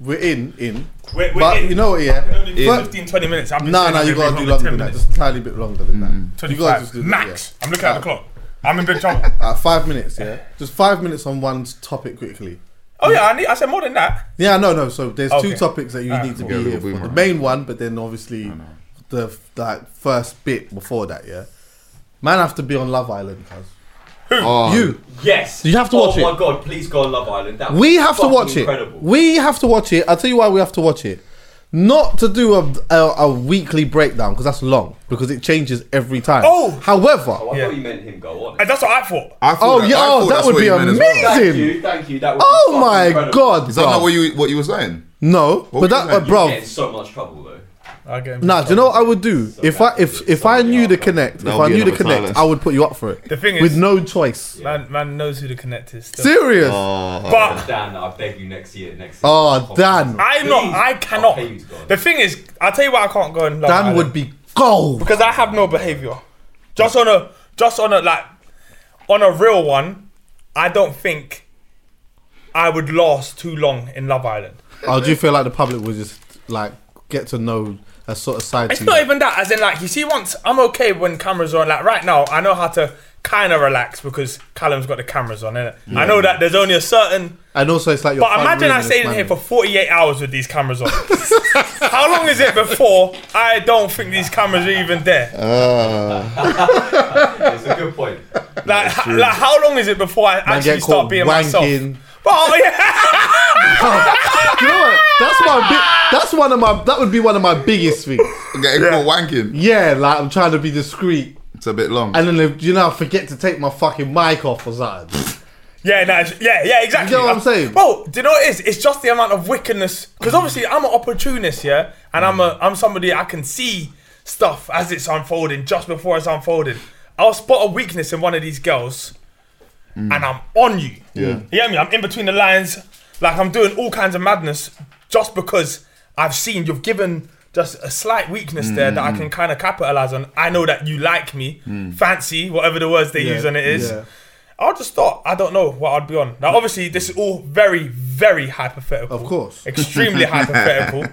we're in in. We're, we're but in. you know what? Yeah. I can only 15, 20 minutes. I've been No, no, you gonna gotta do longer than that. minutes. Just a tiny bit longer than that. You guys 25 just do that, max. yeah. I'm looking at the clock. I'm in big trouble. Uh, five minutes, yeah. Just five minutes on one topic quickly. Oh yeah, I, need, I said more than that. Yeah, no, no. So there's Okay. two topics that you need to cool. be here for. The main one, but then obviously the f- like first bit before that, yeah. Man have to be on Love Island, cuz. Oh, You. Yes. You have to oh watch it. Oh my god, please go on Love Island. That We have to fucking watch it. incredible. We have to watch it. I'll tell you why we have to watch it. Not to do a, a, a weekly breakdown because that's long because it changes every time. Oh! however, Oh, I Yeah. thought you meant him go on. And that's what I thought. I thought Oh, that, yeah, I oh, thought that would what be you meant as well. amazing. Thank you, thank you. That was oh fucking my incredible. god, Is that bruv. not what you what you were saying? no, What but were that, you uh, saying? bro. Get in so much trouble though. I get Nah, do you know what I would do if I if if I knew the connect, if That'll I be knew the another connect, silence. I would put you up for it. The thing is- with no choice. Man, man knows who the connect is. Still. Serious. Oh, But Dan, I beg you next year. Next. Oh. Dan. I'm not. I cannot. pay you to go on. The thing is, I'll tell you why I can't go on Love Dan Island. would be gold. because I have no behavior. Just on a, just on a like, on a real one, I don't think I would last too long in Love Island. Oh, do you feel like the public would just like get to know a sort of side It's to not you? even that. As in, like, you see, once I'm okay when cameras are on. Like right now, I know how to kind of relax because Callum's got the cameras on, innit? I know that there's only a certain. And also, it's like your. But imagine I stayed in here for 48 hours with these cameras on. how long is it before I don't think these cameras are even there? Uh. It's a good point. Like, like how long is it before I Man actually start caught being myself? Wanking. Oh yeah. You know what? That's my. Big, that's one of my. That would be one of my biggest things. getting caught wanking. Yeah, like I'm trying to be discreet, It's a bit long. and then if, you know I forget to take my fucking mic off or something. Yeah, no, yeah, yeah, exactly. You get what I'm saying? Bro, do you know what it is? It's just the amount of wickedness. Because obviously, I'm an opportunist, yeah, and I'm a, I'm somebody I can see stuff as it's unfolding, just before it's unfolding. I'll spot a weakness in one of these girls, Mm. and I'm on you. Yeah. you get me? I'm in between the lines, like I'm doing all kinds of madness, just because I've seen you've given just a slight weakness there that I mm. can kind of capitalize on. I know that you like me, mm. fancy, whatever the words they Yeah, use on it is. yeah. I'll just start. I don't know what I'd be on. Now, obviously, this is all very, very hypothetical. Of course. Extremely hypothetical.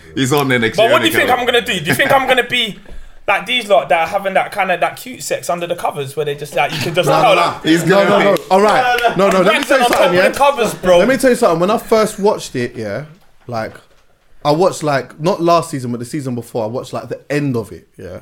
He's on there next But what do you think I'm going to do? Do you think I'm going to be like these lot that are having that kind of that cute sex under the covers where they just like, you can just No, tell no, like, no. He's no, no, gonna no. All right. No, no. Let me tell you something. Yeah. the covers, bro. Let me tell you something. When I first watched it, yeah, like I watched like not last season, but the season before. I watched like the end of it, yeah,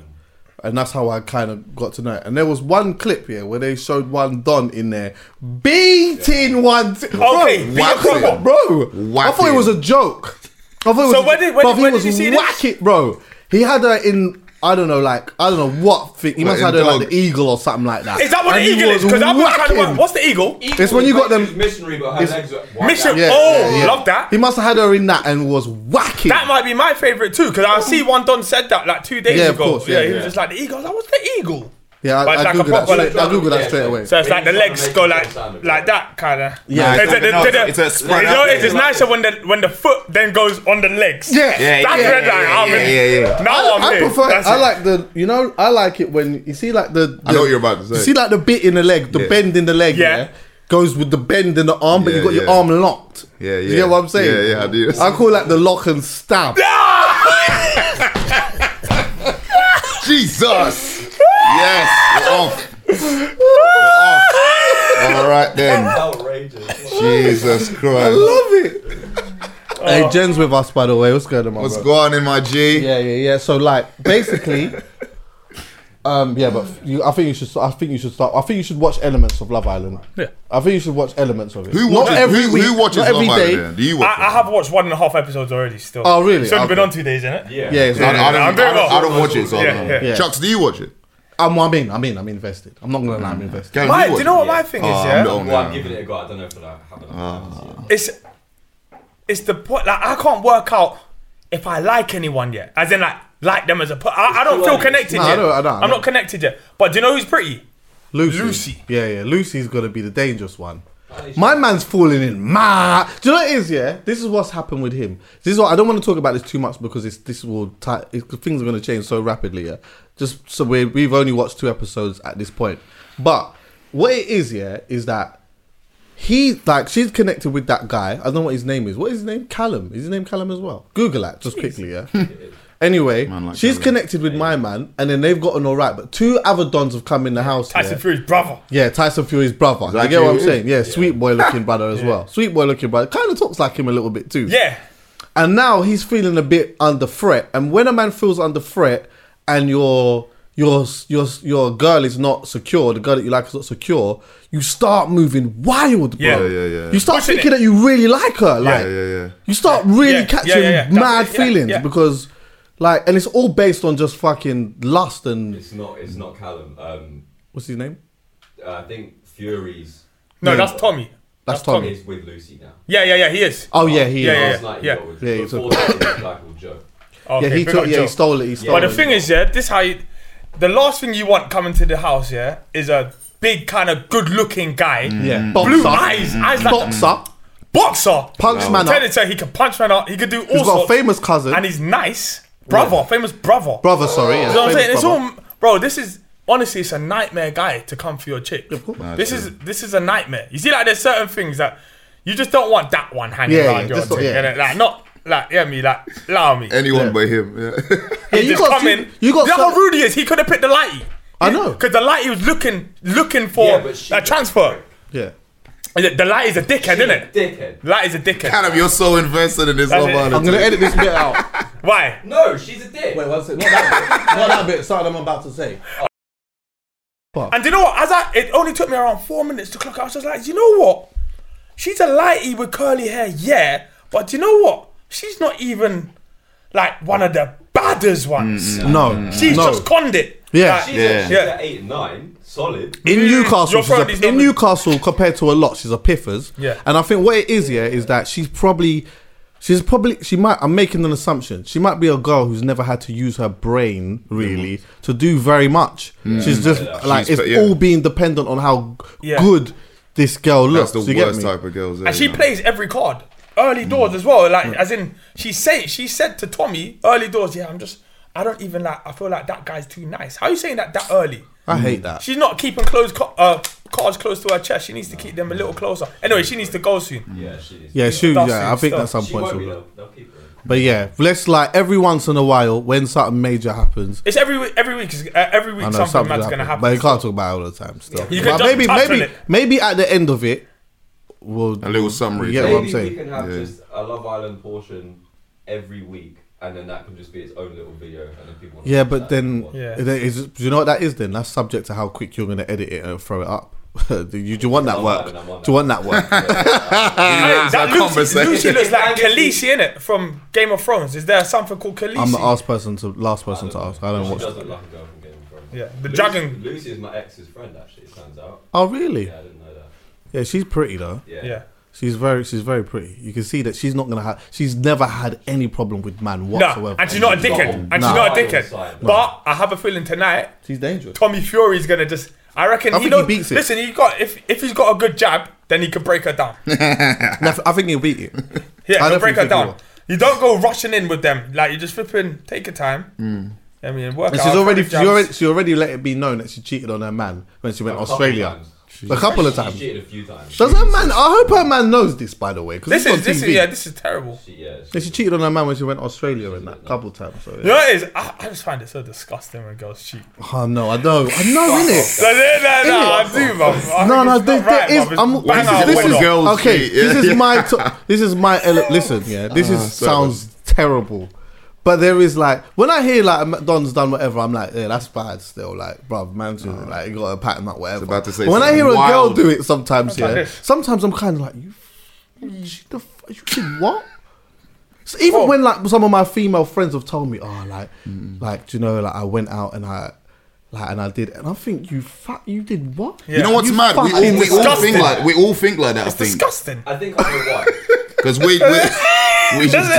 and that's how I kind of got to know it. And there was one clip here where they showed one Don in there beating one. T- Okay, beat I a thought- proper. bro, I thought it was a joke. I thought it was. So where did- where bruv, did- was did you see this? whack it, bro? He had her in. I don't know, like I don't know what thing. He must have in had her like the eagle or something like that. Is that what And the eagle is? Because I'm been trying to. whacking. What's the eagle? It's when you got them- missionary, but her It's- legs Mission. Yeah, oh, yeah, yeah. love that. He must have had her in that and was whacking. That might be my favorite too, because I see one Don said that like two days Yeah, of ago. course, yeah, yeah, he was just like the eagle. I was like, what's the eagle? Yeah, I, But it's I like a googled that. Straight, like- I googled that straight away. So it's like the legs go like like that kind of. Yeah, it's like- no, it's a spread You know, there. it's, it's nicer when the when the foot then goes on the legs. Yeah. Yeah, That's yeah, red yeah, yeah, I'm yeah, in. yeah, yeah. Now I'm I here. prefer. That's I it. like the. You know, I like it when you see like the. I know what you're about to say. You see like the bit in the leg, the Yeah. bend in the leg. Yeah. Yeah. Goes with the bend in the arm, but you Yeah, got your arm locked. Yeah, yeah. You get what I'm saying? Yeah, yeah, I do. I call that the lock and stab. Jesus. Yes. We're off. We're off. All right then. Outrageous. Jesus Christ. I love it. Hey, Gen's with us by the way. What's going on, my What's bro? going on in my G? Yeah, yeah, yeah. So like, basically, um, yeah, but you, I think you should. I think you should start. I think you should watch elements of Love Island. Yeah. I think you should watch elements of it. Who Not watches? every who, week, who watches not Love every Island? day. then? Do you watch? I, I have watched one and a half episodes already. Still. Oh, really? It's only been Okay. on two days, isn't it? Yeah. Yeah. it? I, I don't, I'm doing I, don't, well. I don't watch it. So I Yeah, don't know. yeah. Yeah. Chucks, do you watch it? I'm, I'm in. I'm in. I'm invested. I'm not gonna lie. Mm. I'm invested. Gavin, My, do you know what it? my thing is? Oh, yeah. no. Well, I'm giving it a go. I don't know if I haven't. Ah. haven't it's it's the point like I can't work out if I like anyone yet. As in like like them as a per- I, I don't feel connected No, I yet. don't- I don't- I I'm don't. not connected yet. But do you know who's pretty? Lucy. Lucy. Yeah, yeah. Lucy's gonna be the dangerous one. My man's falling in. Ma. Do you know what it is? Yeah. This is what's happened with him. This is what I don't want to talk about this too much because it's this will ti it, things are going to change so rapidly. Yeah. Just so we we've only watched two episodes at this point, but what it is, yeah, is that he like she's connected with that guy. I don't know what his name is. What is his name? Callum. Is his name Callum as well? Google that just quickly. Yeah. Anyway, Man like she's Callum. connected with my man, and then they've gotten all right. But two other dons have come in the house. Tyson yeah. Fury's brother. Yeah, Tyson Fury's brother. You get what I'm saying? Yeah, sweet boy looking brother as well. Sweet boy looking brother. Kind of talks like him a little bit too. Yeah. And now he's feeling a bit under threat. And when a man feels under threat and your your your your girl is not secure, the girl that you like is not secure, you start moving wild, bro. Yeah. Yeah, yeah, yeah. You start Pushing thinking it. that you really like her. Like Yeah, yeah, yeah. you start really Yeah, catching yeah, yeah, yeah. Mad yeah, feelings yeah. because like and it's all based on just fucking lust and It's not. It's not Callum. Um, what's his name? uh, I think Fury's No, Yeah. that's Tommy. That's Tommy. is with Lucy now. Yeah, yeah, yeah. He is. Oh yeah, he Yeah, is. yeah, Last night yeah. Yeah, before that, it was a guy called Joe. Okay, yeah, he took yeah, Joe. he stole it. He stole But it. But the thing is, yeah, this how you, the last thing you want coming to the house, yeah, is a big kind of good-looking guy. yeah, Blue boxer, eyes, eyes like boxer, boxer. punch man Tell it so he can punch man up. He can do all He's got a famous cousin, and he's nice, brother, famous brother. brother. Sorry, yeah, You know what I'm saying? It's brother. all, bro. This is honestly, it's a nightmare guy to come for your chick. Nah, this is this is a nightmare. You see, like there's certain things that you just don't want that one hanging Yeah, around yeah, your just not- chick. yeah. innit? Like not like yeah me like allow me. Anyone Yeah. but him. Yeah. Yeah, you just got come two- in. you got know how rude he is. He could have picked the lighty. I know. because the lighty was looking looking for Yeah, but she- a transfer. Yeah, The the lighty's a dickhead, isn't it? Dickhead. The lighty's a dickhead. Kind of, you're so invested in this That's Love it. Island. I'm gonna edit this bit out. Why? No, she's a dick. Wait, one second. Not that bit. Not that bit. Sorry, I'm about to say. Oh. And do you know what? As I, it only took me around four minutes to clock. out. I was just like, you know what? She's a lighty with curly hair, yeah. But do you know what? She's not even like one of the baddest ones. No, She's no. just conned it. Yeah. Like, She's, Yeah. a, she's Yeah. at eight, nine, solid. in Newcastle, You're she's throwing a, in numbers- Newcastle compared to a lot, she's a piffers. Yeah. And I think what it is, yeah, is that she's probably, she's probably, she might. I'm making an assumption. She might be a girl who's never had to use her brain really mm-hmm. to do very much. Mm. She's just like She's- it's yeah. all being dependent on how Yeah. good this girl looks. That's the you worst me? type of girls. And she plays every card. Early mm. doors as well. Like mm. as in she say she said to Tommy, early doors, yeah, I'm just I don't even like I feel like that guy's too nice. How are you saying that that early? I hate that. She's not keeping close co- uh, cards close to her chest. She needs to keep them a little closer. Anyway, she needs to go soon. Yeah, she is. Yeah, she. That's Yeah, I it, think stuff. at some She point she'll be go. though. They'll keep. But yeah, let's like every once in a while when something major happens. It's every week. Every week is uh, every week I know something something mad's happen, gonna happen. but you can't talk about it all the time. Still, You but can just maybe, touch maybe, on it. maybe at the end of it, we'll A little summary. You get Yeah, what I'm Maybe saying? we can have Yeah. just a Love Island portion every week, and then that can just be its own little video, and then people. wanna Yeah, watch but that then, one. Yeah. it is, do you know what that is? Then that's subject to how quick you're going to edit it and throw it up. Do, you, do you want that work? on that, I'm on Do you want that work? That Lucy, conversation. Lucy looks like And Khaleesi in it from Game of Thrones. Is there something called Khaleesi? I'm the last person to last person to ask. I don't watch. does look like a girl from Game of Thrones. Yeah, the Lucy, dragon- Lucy is my ex's friend, actually. It turns out. Oh really? Yeah, I didn't know that. Yeah, she's pretty though. Yeah. Yeah. She's very, she's very pretty. You can see that she's not gonna have. She's never had any problem with man whatsoever. No, and she's not a dickhead. And No. she's not a dickhead. But I have a feeling tonight, She's dangerous. Tommy Fury's gonna just. I reckon I he think he knows- beats it. Listen, he got if if he's got a good jab, then he can break her down. I I think he'll beat you. Yeah, he'll break her down. You don't go rushing in with them. Like you're just flipping, take your time. Hmm. I mean, work And out. she's already, she already, she already let it be known that she cheated on her man when she went A couple Australia. Times. A couple of She times. cheated a few times. Does her man? I hope her man knows this, by the way, because This it's on is this is yeah, this is terrible. She, yeah, Yeah, she cheated on her man when she went Australia and that couple times. So, You yeah. know what it is? I, I just find it so disgusting when girls cheat. Oh no, I know, I know, innit? No, no, no, no, I do, man. I No, think no, it's there, not right, there is. bruv. It's I'm, bang When out this window. is girls okay. cheat, yeah, this is my. To, this is my. ele- Listen, yeah. This is sorry, sounds terrible, but there is like when I hear like Don's done whatever, I'm like, yeah, that's bad. Still, like, bruv, man, should, like you got to pat him up, whatever. about to say when I hear a girl do it, sometimes, yeah, this. sometimes I'm kind of like, you, mm. you the f- you did what? So even Bro. when like some of my female friends have told me, oh, like, like, do you know, like I went out and I. Like and I did, and I think you fat. You did what? You know what's You mad? We all, fucking we all think like we all think like that. I It's think disgusting. I think I know why. because we we, we just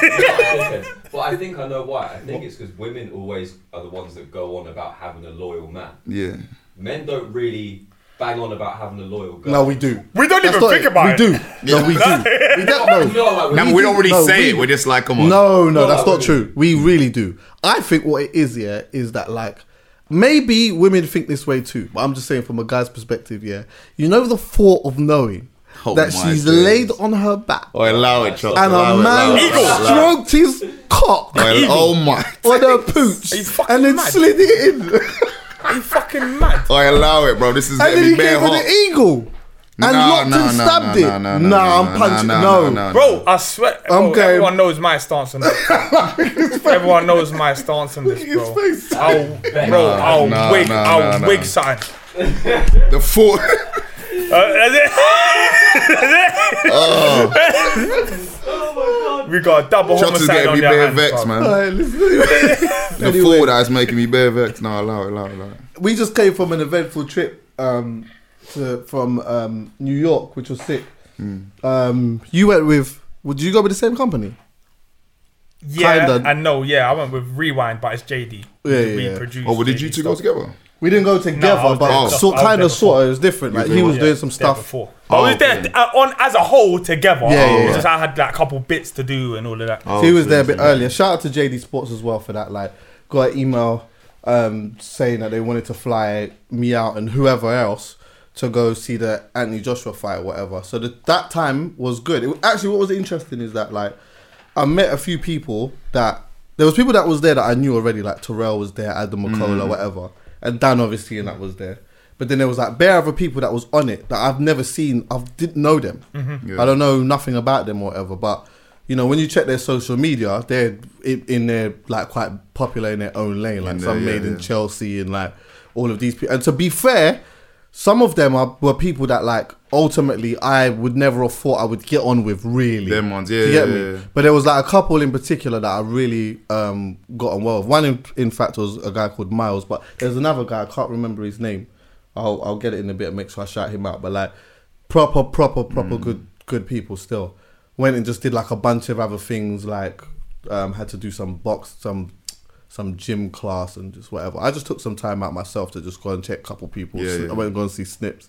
but I think I know why. I think it's because women always are the ones that go on about having a loyal man. yeah. Men don't really bang on about having a loyal girl. No, we do. We don't That's even not think it. about we it. We do. No, we do. We don't No, know. like, No, we we don't really no, say we- it. We're just like, come on. No, no, No, that's like, not true. We really do. I think what it is, yeah, is that like maybe women think this way too, but I'm just saying from a guy's perspective, yeah. You know the thought of knowing Oh that she's days. laid on her back Oh, allow it, Chuck. and allow a man it, allow it. stroked his cock Oh, oh my. on her pooch Are you fucking and then mad? slid it in, Are you fucking mad? Oh, allow it, bro. This is and then he me bare gave her the eagle. And No, locked no, and stabbed no, it. no, no, nah, no, I'm punching. no, No, no, no, no. Bro, I swear, I'm bro, going- everyone knows my stance on this. everyone knows my stance on this, bro. face. I'll, bro, I'll no, wig, no, I'll no, wig no. something. The foot. Uh, that's it. We got a double Chucks is homicide getting on me their bare hands, vexed, bro. man. The Anyway. fool that is making me bare vexed. No, allow it, allow it, allow it. we just came from an eventful trip um, to, from um, New York, which was sick. Hmm. Um, you went with. Would you go with the same company? Yeah, Kinda. I know. Yeah, I went with Rewind, but it's JD. Yeah, We yeah, yeah. produced Oh, well, did JD you two go stuff. together? We didn't go No, together, I was but there- Oh. I was kind there of sort of, It was different. Like he was doing some stuff. before. Oh, I was there okay. uh, on as a whole together. Yeah, yeah, yeah. Just I had like a couple bits to do and all of that. Oh, So he was there a bit earlier. Shout out to JD Sports as well for that. Like, got an email um, saying that they wanted to fly me out and whoever else to go see the Anthony Joshua fight or whatever. So the, that time was good. It, actually, what was interesting is that like I met a few people that there was people that was there that I knew already. Like Terrell was there, Adam McCullough, whatever, and Dan obviously and that was there. But then there was like bare other people that was on it that I've never seen. I didn't know them. Yeah. I don't know nothing about them or whatever. But you know, when you check their social media, they're in, in their like quite popular in their own lane. Like In some there, yeah, made in. Chelsea and like all of these people. And to be fair, some of them are were people that like ultimately I would never have thought I would get on with. Really, Them ones, Do yeah, you get yeah, me? yeah. But there was like a couple in particular that I really um, got on well with. One, in, in fact, was a guy called Miles, but there's another guy I can't remember his name. I'll I'll get it in a bit and make sure I shout him out. But like proper, proper, proper Mm. good good people still went and just did like a bunch of other things like um, had to do some box some some gym class and just whatever. I just took some time out myself to just go and check a couple people. Yeah, I yeah. Mm. went and go and see Snips.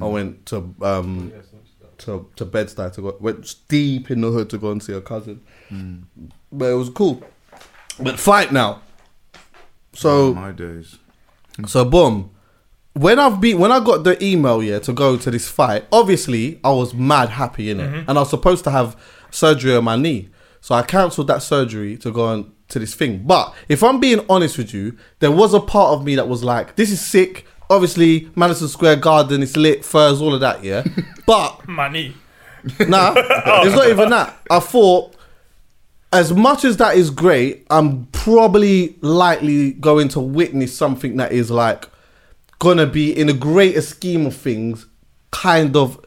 I went to um, to to Bed-Stuy to go went deep in the hood to go and see a cousin. Mm. But it was cool. But fight now. So my days. so boom. When I've been when I got the email yeah to go to this fight, obviously I was mad happy in it, Mm-hmm. and I was supposed to have surgery on my knee, so I cancelled that surgery to go on to this thing. But if I'm being honest with you, there was a part of me that was like, "This is sick." Obviously, Madison Square Garden, it's lit, furs, all of that, yeah. But money. knee. Nah, oh. it's not even that. I thought, as much as that is great, I'm probably likely going to witness something that is like gonna be in a greater scheme of things, kind of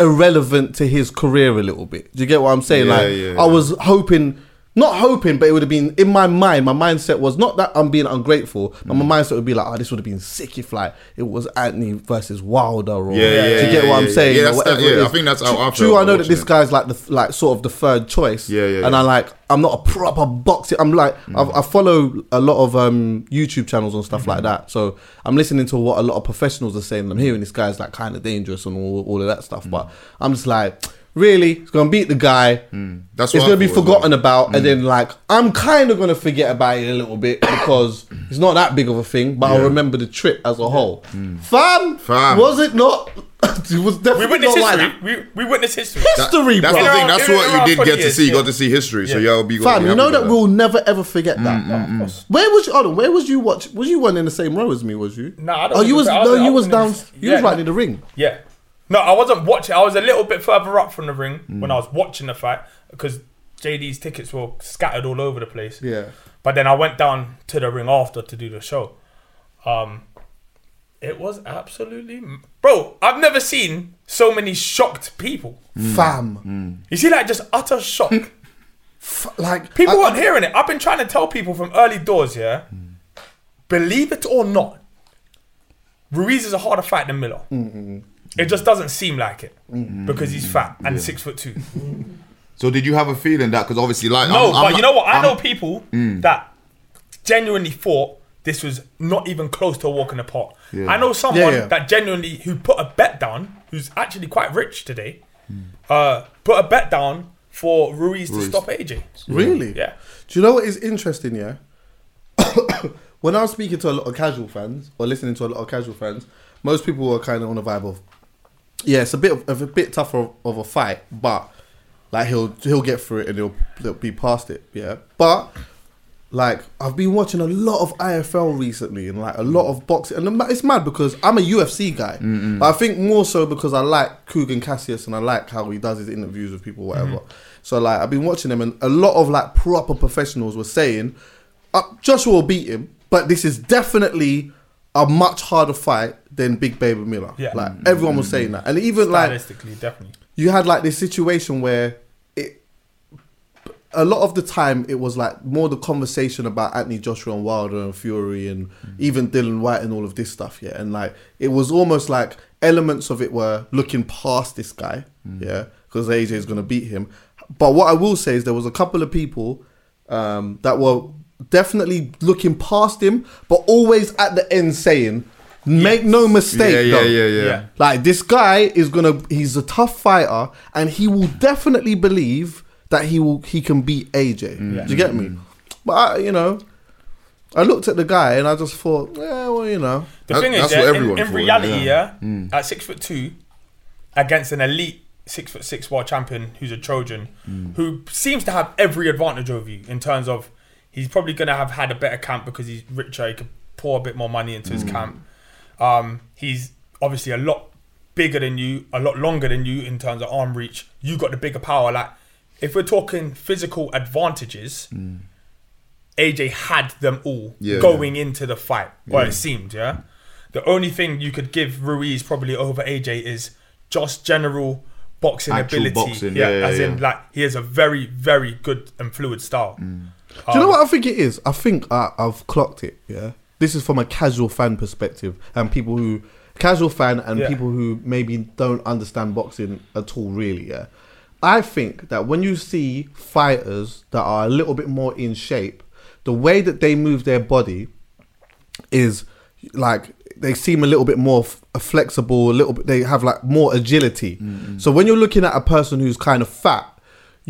irrelevant to his career a little bit. Do you get what I'm saying? Yeah, like, yeah, I was hoping. Not hoping, but it would have been in my mind. My mindset was not that I'm being ungrateful, but Mm. my mindset would be like, oh, this would have been sick if like it was Anthony versus Wilder, or Yeah, yeah, yeah, get what I'm saying? Yeah, or that- whatever it yeah, I think that's how I True, I know that this guy's like the sort sort of the third choice. Yeah, yeah, And. I like I'm not a proper boxing. I'm like I've, I follow a lot of um, YouTube channels and stuff Mm-hmm. like that. So I'm listening to what a lot of professionals are saying. I'm hearing this guy's like kind of dangerous and all, all of that stuff. Mm. But I'm just like, really, he's gonna beat the guy. Hmm. That's it's gonna be forgotten well. about, and hmm. then like I'm kind of gonna forget about it a little bit because it's not that big of a thing. But I'll remember the trip as a whole. Hmm. Fam, Fam. was it not? it was We definitely witnessed not history. like that. we, we witnessed history. History, That's bro. the thing. That's in what you did 20 get to years, see. You yeah. got to see history. So Yeah. yeah, be Fam, you know happy that we'll never ever forget that. No, of course. Where was you? Hold on, where was you watch? Was you one in the same row as me? Was you? Nah, I don't Oh, you think was no, you was down. this- You was yeah. right in the ring. Yeah. No, I wasn't watching. I was a little bit further up from the ring Mm. when I was watching the fight because JD's tickets were scattered all over the place. Yeah. But then I went down to the ring after to do the show. Um, it was absolutely, bro. I've never seen so many shocked people. Fam, You see, like just utter shock. F- like People I- weren't hearing it. I've been trying to tell people from early doors, yeah. Believe it or not, Ruiz is a harder fight than Miller. It just doesn't seem like it mm. because he's fat and six foot two. So did you have a feeling that? Because obviously, like No, I'm- I'm but you know what? I I'm- know people mm. that genuinely thought this was not even close to a walk in the park. I know someone Yeah, yeah. that genuinely who put a bet down, who's actually quite rich today, mm. uh, put a bet down for Ruiz, to stop AJ. really. Yeah. Do you know what is interesting? Yeah. when I was speaking to a lot of casual fans or listening to a lot of casual fans, most people were kind of on the vibe of, yeah, it's a bit of, of a bit tougher of a fight, but like he'll he'll get through it and he'll, he'll be past it. Yeah, but like I've been watching a lot of IFL recently and like a lot of boxing, and it's mad because I'm a UFC guy, but I think more so because I like Kugan Cassius and I like how he does his interviews with people, whatever. So like I've been watching him, and a lot of like proper professionals were saying uh, Joshua will beat him, but this is definitely a much harder fight than Big Baby Miller. Yeah. like everyone was saying that, and even like definitely. you had like this situation where it a lot of the time it was like more the conversation about Anthony Joshua and Wilder and Fury and even Dillian Whyte and all of this stuff, yeah. And like it was almost like elements of it were looking past this guy, yeah, because AJ is gonna beat him. But what I will say is there was a couple of people um, that were definitely looking past him, but always at the end saying, "Make no mistake, Yeah, yeah, though. yeah, yeah. Yeah. Like this guy is gonna he's a tough fighter and he will definitely believe that he will he can beat AJ. Mm. Do you mm. get me? Mm. But I, you know, I looked at the guy and I just thought, yeah, well, you know. The That- thing is, that's yeah, what in, everyone in thought, reality, yeah. yeah, mm. at six foot two, against an elite six foot six world champion who's a Trojan, who seems to have every advantage over you in terms of he's probably going to have had a better camp because he's richer. He could pour a bit more money into his camp. Um, he's obviously a lot bigger than you, a lot longer than you in terms of arm reach. You got the bigger power. Like if we're talking physical advantages. AJ had them all Yeah. going into the fight, or it seemed, yeah. The only thing you could give Ruiz probably over AJ is just general boxing Actual ability. boxing, yeah, yeah, yeah, as in like he has a very, very good and fluid style. Mm. Do you know oh. what I think it is? I think I, I've clocked it. Yeah, this is from a casual fan perspective, and people who casual fan and Yeah. people who maybe don't understand boxing at all. Really, yeah. I think that when you see fighters that are a little bit more in shape, the way that they move their body is like they seem a little bit more f- uh, flexible, a little bit. They have like more agility. Mm-hmm. So when you're looking at a person who's kind of fat,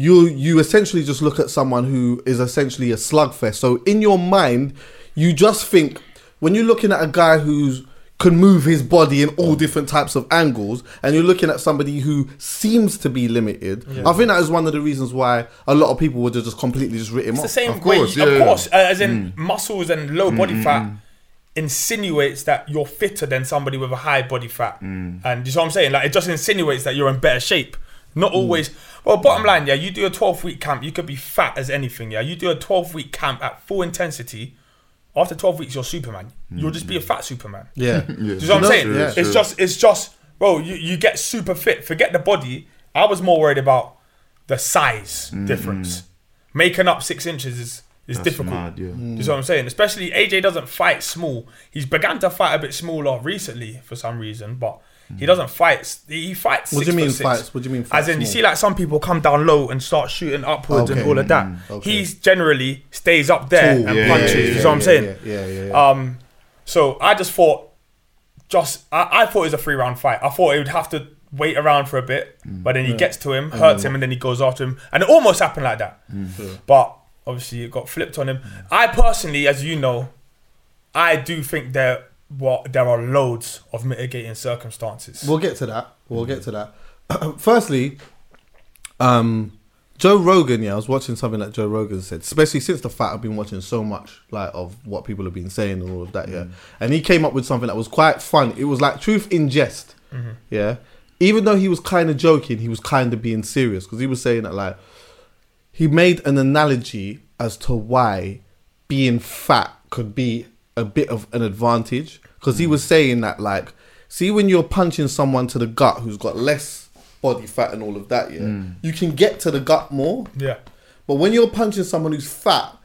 you you essentially just look at someone who is essentially a slugfest. So in your mind, you just think when you're looking at a guy who's can move his body in all different types of angles, and you're looking at somebody who seems to be limited. I think that is one of the reasons why a lot of people would have just completely just written him It's off. the same Of way, course, of yeah, yeah. course, uh, as in mm. muscles and low mm, body mm, fat insinuates that you're fitter than somebody with a high body fat. And you know what I'm saying? Like it just insinuates that you're in better shape. Not hmm. always. Well, bottom line, yeah, you do a 12 week camp, you could be fat as anything. Yeah, you do a 12 week camp at full intensity. After 12 weeks, you're Superman. You'll just be a hmm. fat Superman. Yeah. Do you know what I'm saying? yeah. It's just, it's just, bro. You, you get super fit. Forget the body. I was more worried about the size hmm. difference. making up six inches is is That's difficult. mad, yeah. Do you see what I'm saying? Especially AJ doesn't fight small. He's began to fight a bit smaller recently for some reason, but he doesn't fight. He fights. What do you mean foot six. fights? What do you mean fight As in, you small? see, like some people come down low and start shooting upwards and Okay. all of that. Mm, okay. He's generally stays up there Tall. and Yeah, punches. yeah, you yeah, what I'm yeah, saying? Yeah, yeah, yeah. yeah. Um, so I just thought, just I, I thought it was a three round fight. I thought he would have to wait around for a bit, mm. but then he gets to him, hurts him, and then he goes after him, and it almost happened like that. Mm. But obviously, it got flipped on him. I personally, as you know, I do think there what there are loads of mitigating circumstances. We'll get to that. We'll get to that. Firstly, um, Joe Rogan. Yeah, I was watching something that Joe Rogan said. Especially since the fact I've been watching so much like of what people have been saying and all of that. Yeah, and he came up with something that was quite fun. It was like truth in jest. Yeah, even though he was kind of joking, he was kind of being serious because he was saying that like he made an analogy as to why being fat could be a bit of an advantage because he was saying that like see when you're punching someone to the gut who's got less body fat and all of that yeah mm. you can get to the gut more yeah, but when you're punching someone who's fat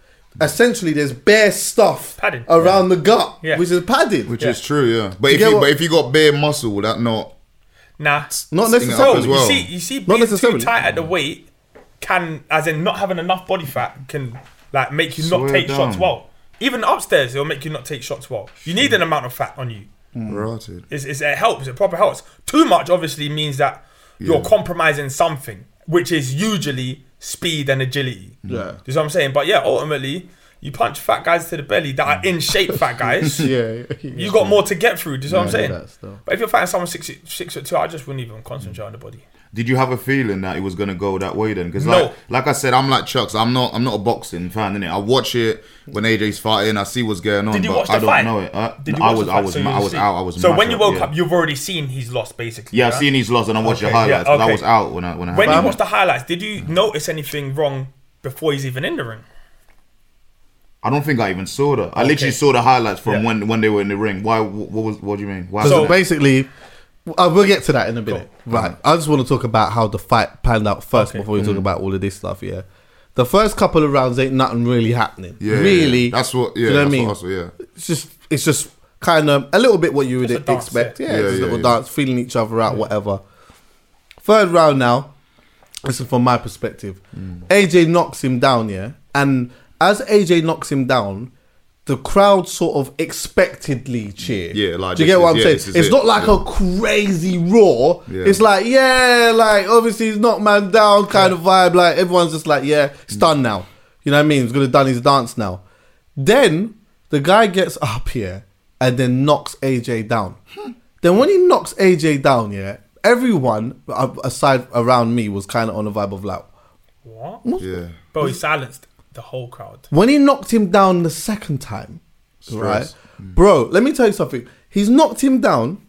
essentially there's bare stuff Padding. around the gut Yeah. which is padded Which Yeah. is true, yeah. But you if get you what- but if you got bare muscle, will that not nah. not Sting it necessarily as well. You see, you see, Not being too necessarily. tight at the weight can, as in not having enough body fat, can like make you not Slow it take shots well. Even upstairs, it'll make you not take shots well. You need an amount of fat on you. Mm. rotted? It's, it's, it helps. It proper helps. Too much obviously means that you're Yeah. compromising something, which is usually speed and agility. Yeah. Do you see what I'm saying? But yeah, ultimately, you punch fat guys to the belly that are in shape, fat guys. yeah, You got more to get through. Do you see what I'm saying? that. But if you're fighting someone six six foot two, I just wouldn't even concentrate on the body. Did you have a feeling that it was gonna go that way then? Because No. like, like I said, I'm like Chucks. I'm not. I'm not a boxing fan. Innit? I watch it when AJ's fighting. I see what's going on. Did you but watch the I don't fight? know it. Uh, Did you I watch was. the I fight? was. So ma- you I was see- out. I was. So when mashed you up, woke yeah. up, you've already seen he's lost, basically. Yeah, I've seen he's lost, and I watched Okay, the highlights. yeah, 'cause I okay. was out when I when I. When you happened. watch the highlights, did you notice anything wrong before he's even in the ring? I don't think I even saw that. I Okay. literally saw the highlights from Yeah. when when they were in the ring. Why? What was? What do you mean? Why? So, So- basically, uh, we'll get to that in a minute. Right. I just want to talk about how the fight panned out first Okay. before we talk about all of this stuff. Yeah. The first couple of rounds ain't nothing really happening. yeah, yeah, really. yeah. That's what. do Yeah, you know what I mean? what I saw, yeah. It's just, it's just kind of a little bit what you would It's a dance, expect. yeah. Yeah, Yeah, just a yeah, little yeah. dance, feeling each other out, whatever. Third round now. This is from my perspective. Mm. AJ knocks him down, yeah, and as AJ knocks him down, the crowd sort of expectedly cheer. Yeah, like do you get what is- I'm yeah, saying? It's it. not like Yeah. a crazy roar. Yeah. It's like yeah, like obviously he's knocked man down kind of vibe. Like everyone's just like yeah, it's done now. You know what I mean? He's gonna done his dance now. Then the guy gets up here and then knocks AJ down. then when he knocks AJ down, yeah, everyone uh, aside around me was kind of on a vibe of like, What? Yeah. Bro, he silenced the whole crowd. when he knocked him down the second time, right, Stress. bro? Let me tell you something. He's knocked him down,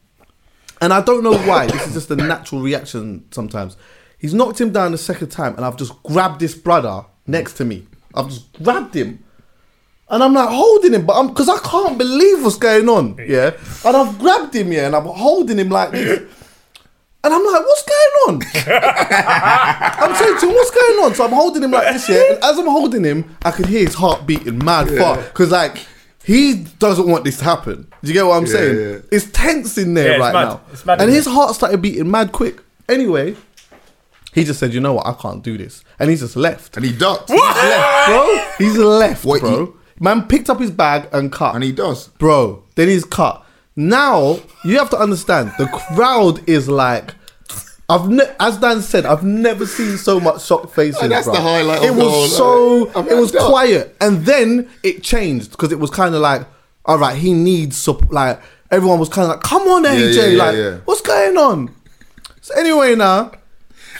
and I don't know why. this is just a natural reaction sometimes. He's knocked him down the second time, and I've just grabbed this brother next to me. I've just grabbed him. And I'm like holding him, but I'm because I can't believe what's going on. Yeah. And I've grabbed him, yeah, and I'm holding him like this. And I'm like, what's going on? I'm saying to him, what's going on? So I'm holding him like this, yeah. And as I'm holding him, I can hear his heart beating mad far. Because, like, he doesn't want this to happen. Do you get what I'm saying? yeah. It's tense in there Yeah, it's right mad. now. It's mad and his there. heart started beating mad quick. Anyway, he just said, you know what? I can't do this. And he just left. And he ducked. He's left, bro. He's left, What, bro. Man picked up his bag and cut. And he does. Bro, then he's cut. Now you have to understand the crowd is like. I've ne- as Dan said, I've never seen so much shocked faces. And that's bruv. the highlight It of was whole, so. like, it was like, quiet, and then it changed because it was kind of like, all right, he needs sup- like everyone was kind of like, come on, AJ, yeah, yeah, like yeah. what's going on? So anyway, now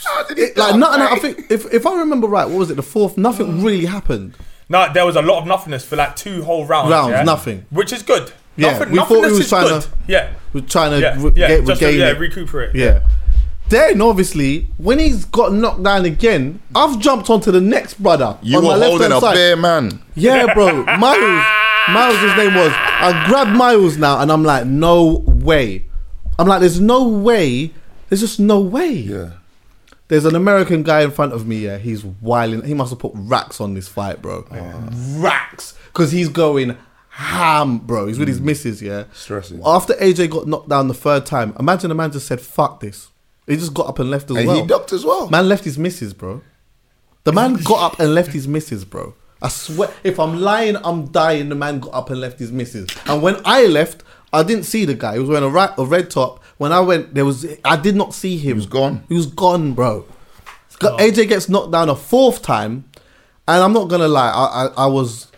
How did he it, like duck, nothing. I think if if I remember right, what was it? The fourth, nothing really happened. No, there was a lot of nothingness for like two whole rounds. Rounds, yeah? nothing. Which is good. Yeah, Nothing, we thought nothingness we was trying good. to- Yeah. We're trying to Yeah, re- yeah, get, just to- regain yeah, it. recuperate. Yeah. Then obviously, when he's got knocked down again, I've jumped onto the next brother. You on were my holding left-hand a side. bare man. Yeah, bro. Miles. Miles, his name was. I grabbed Miles now, and I'm like, no way. I'm like, there's no way. There's just no way. Yeah. There's an American guy in front of me. Yeah, he's wiling. He must have put racks on this fight, bro. Ah. Racks, because he's going ham, bro. He's with his mm. missus. Yeah, Stressing. After AJ got knocked down the third time, imagine a man just said, "Fuck this." He just got up and left as And well. he ducked as well. Man left his missus, bro. The man got up and left his missus, bro. I swear, if I'm lying, I'm dying. The man got up and left his missus. And when I left, I didn't see the guy. He was wearing a, right, a red top. When I went, there was I did not see him. He was gone. He was gone, bro. Oh. Got- AJ gets knocked down a fourth time, and I'm not gonna lie, I, I, I was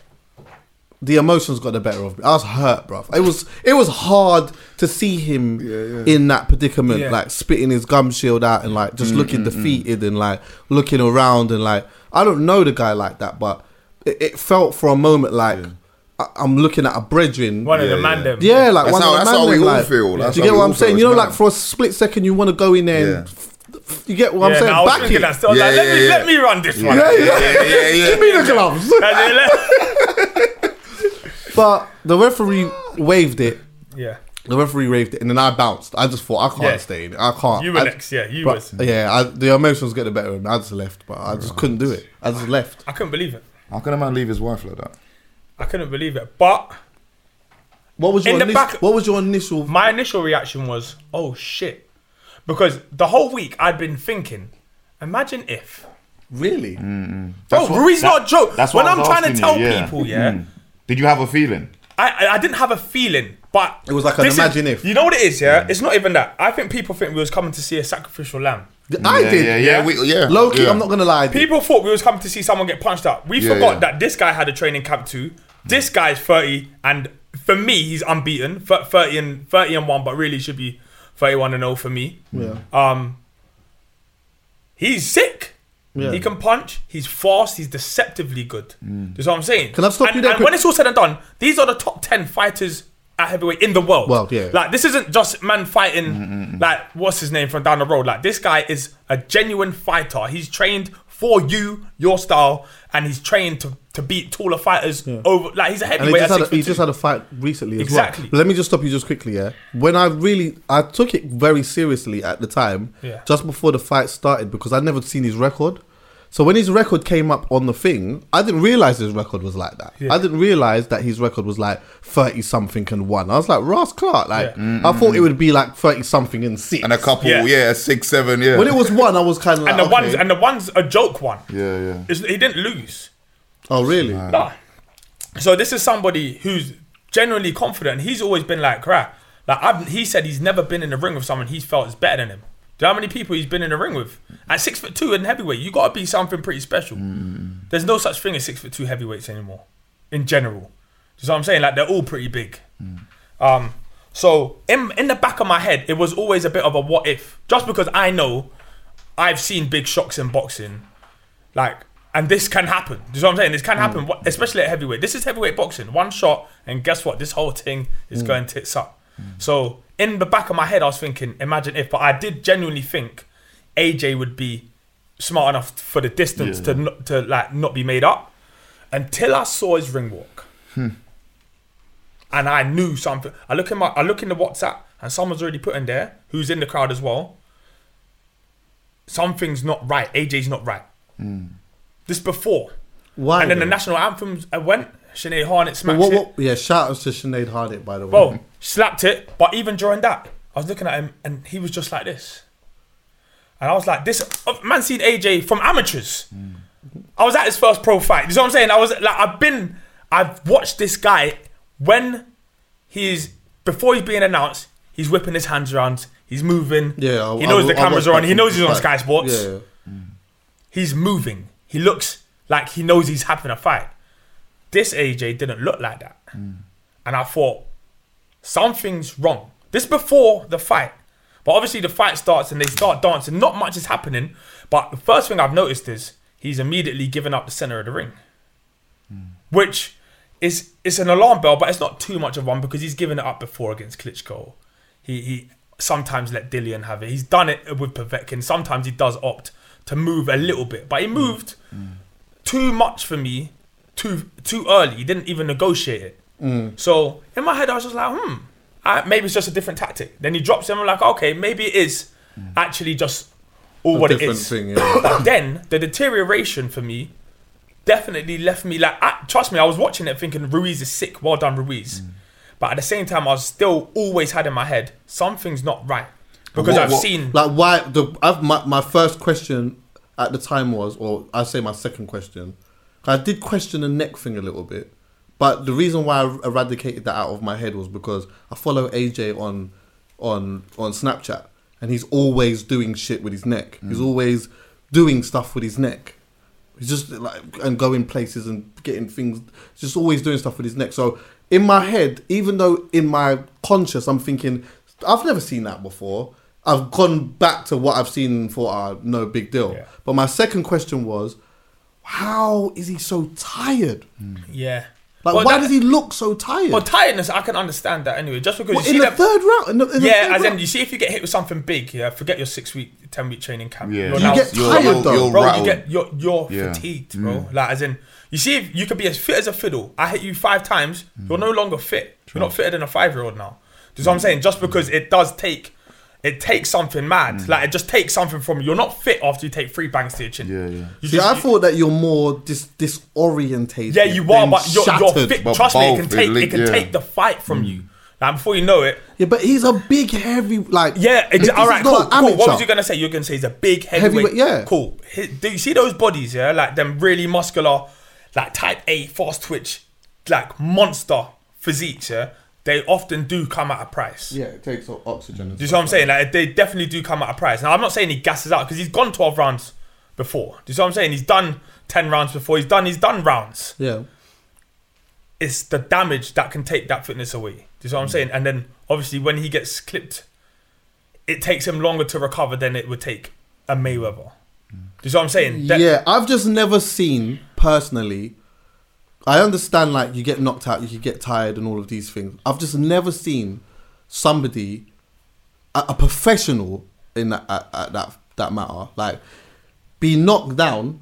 the emotions got the better of me. I was hurt, bro. It was it was hard to see him in that predicament, Yeah. like spitting his gum shield out and like just mm, looking mm, mm. defeated and like looking around and like I don't know the guy like that, but it, it felt for a moment like I, I'm looking at a brethren. One of the Yeah, man yeah. them. Yeah, like That's one how- of the that's man how we all like- feel. That's Do you get what I'm saying? You know, as like for a split second, you want to go in there. Yeah. And f- f- you get what I'm saying? nah, I was Back it. that still. I was Yeah, like, let, yeah, me, let me run this one. Yeah, yeah. yeah, yeah, yeah. Give me the gloves. And then let- But the referee waved it. yeah. The referee waved it, and then I bounced. I just thought I can't Yeah. stay in it. I can't. You were I- next, yeah, you but- was. Yeah, I, the emotions get the better of me. I just left, but I just couldn't do it. I just left. I couldn't believe it. How can a man leave his wife like that? I couldn't believe it. But What was your In the initial, back- What was your initial? my initial reaction was, oh shit. Because the whole week I'd been thinking, imagine if. really? Bro, That's what- Ruiz that- not a joke. that's when what I I'm was trying to asking tell you, yeah. people, yeah, Mm. Did you have a feeling? I, I I didn't have a feeling, but It was like an this is- imagine if. You know what it is, yeah? It's not even that. I think people think we was coming to see a sacrificial lamb. I Yeah, did. yeah, Yeah, we, yeah. Low key, yeah. I'm not gonna lie. I did. People thought we was coming to see someone get punched up. We Yeah, forgot yeah. that this guy had a training camp too. This guy's 30, and for me, he's unbeaten. Thir- 30 and 30 and one, but really should be 31 and 0 for me. Yeah. Um, he's sick. Yeah. He can punch. He's fast. He's deceptively good. Mm. That's what I'm saying. Can I stop and, you there And quick? when it's all said and done, these are the top 10 fighters at heavyweight in the world. Well, yeah. Like this isn't just man fighting. Mm, mm, like what's his name from down the road. Like this guy is a genuine fighter. He's trained for you, your style, and he's trained to, to beat taller fighters over. Like he's a And he heavyweight. just, had a, he just had a fight recently as Exactly. well. Let me just stop you just quickly, yeah. When I really, I took it very seriously at the time, Yeah. just before the fight started, because I'd never seen his record. So when his record came up on the thing, I didn't realize his record was like that. Yeah. I didn't realize that his record was like thirty something and one. I was like Ross Clark, like Yeah. I thought it would be like thirty something and six. And a couple, Yeah. yeah, six, seven, yeah. when it was one, I was kind of like, and the okay. ones and the one's a joke one. yeah, yeah. It's- he didn't lose. oh really? Nah. So this is somebody who's genuinely confident. He's always been like crap. Like I've, he said, he's never been in the ring with someone he's felt is better than him. Do you know how many people he's been in the ring with? At six foot two and heavyweight, you gotta be something pretty special. Mm. There's no such thing as six foot two heavyweights anymore, in general. Do you know what I'm saying? Like they're all pretty big. Mm. Um, so in in the back of my head, it was always a bit of a what if, just because I know I've seen big shocks in boxing, like, and this can happen. Do you know what I'm saying? This can happen, mm. wh- especially at heavyweight. This is heavyweight boxing. One shot, and guess what? This whole thing is going tits up. So in the back of my head, I was thinking, imagine if, but I did genuinely think AJ would be smart enough for the distance to not, to like not be made up until I saw his ring walk. And I knew something. I look in my I look in the WhatsApp and someone's already put in there who's in the crowd as well. Something's not right. AJ's not right. This before. Why? and then the national anthems uh, went. Sinead Harnett But smacked what, it. what, yeah, shout out to Sinead Harnett, by the way. Bro, slapped it. But even during that, I was looking at him and he was just like this. And I was like, this uh, man seen AJ from amateurs. I was at his first pro fight. You know what I'm saying? I was like, I've been, I've watched this guy when he's before he's being announced. He's whipping his hands around. He's moving. Yeah, I- he knows I- the cameras are on. He knows he's on. Sky Sports. Yeah. He's moving. He looks like he knows he's having a fight. This AJ didn't look like that. And I thought, something's wrong. This before the fight. But obviously the fight starts and they start dancing. Not much is happening. But the first thing I've noticed is he's immediately given up the center of the ring. Hmm. Which is it's an alarm bell, but it's not too much of one because he's given it up before against Klitschko. He he sometimes let Dillian have it. He's done it with Povetkin. Sometimes he does opt to move a little bit, but he hmm. moved hmm. too much for me, too too early. He didn't even negotiate it. So in my head, I was just like, hmm, I, maybe it's just a different tactic. Then he drops him. I'm like, okay, maybe it is actually just all A what it is. thing, yeah. But then the deterioration for me definitely left me like I, trust me, I was watching it thinking Ruiz is sick. Well done, Ruiz. Mm. But at the same time, I was still always had in my head something's not right because What- I've what- seen. Like why the I've, my my first question at the time was, or I say my second question, I did question the neck thing a little bit, but the reason why I eradicated that out of my head was because I follow AJ on on on Snapchat, and he's always doing shit with his neck. He's always doing stuff with his neck. He's just like and going places and getting things. Just always doing stuff with his neck. So in my head, even though in my conscious, I'm thinking, I've never seen that before. I've gone back to what I've seen and thought, ah, no big deal. Yeah. But my second question was, how is he so tired? yeah. Like, Well, why that- does he look so tired? Well, tiredness, I can understand that anyway. Just because What, you in see the that, third round? In the, in the yeah, third as in round? you see if you get hit with something big, yeah, forget your six week, ten week training camp. Yeah. You're You now- get You're- tired you're- though. you're bro. rattled. You get you're you're Yeah. fatigued, bro. Mm. Like as in, you see, if you could be as fit as a fiddle. I hit you five times. You're mm. no longer fit. You're not fitter than a five year old now. Do you know what I'm mm. saying? Just because it does take, it takes something mad. Mm. Like it just takes something from you. You're not fit after you take three bangs to your chin. Yeah, yeah. You See, just- I you- thought that you're more dis- disorientated. yeah, you are, but you're, you're fit. But Trust me, it can is take it can yeah. take the fight from mm. you. Like before you know it, Yeah, but he's a big, heavy, like. Yeah, exa- all right, cool, an cool. What was you gonna say? You're gonna say he's a big heavyweight. Heavyweight, yeah. Cool. Hi- Do you see those bodies? Yeah, like them really muscular, like type A, fast twitch, like monster physiques. Yeah, they often do come at a price. Yeah, it takes oxygen. Do you see what I'm saying? Like they definitely do come at a price. Now I'm not saying he gasses out because he's gone 12 rounds before. Do you see what I'm saying? He's done 10 rounds before. He's done. He's done rounds. Yeah. It's the damage that can take that fitness away. Do you see what I'm mm. saying? And then obviously when he gets clipped, it takes him longer to recover than it would take a Mayweather. Mm. Do you see what I'm saying? That- yeah, I've just never seen personally. I understand, like you get knocked out, you can get tired, and all of these things. I've just never seen somebody, a, a professional in that at, at that that matter, like be knocked down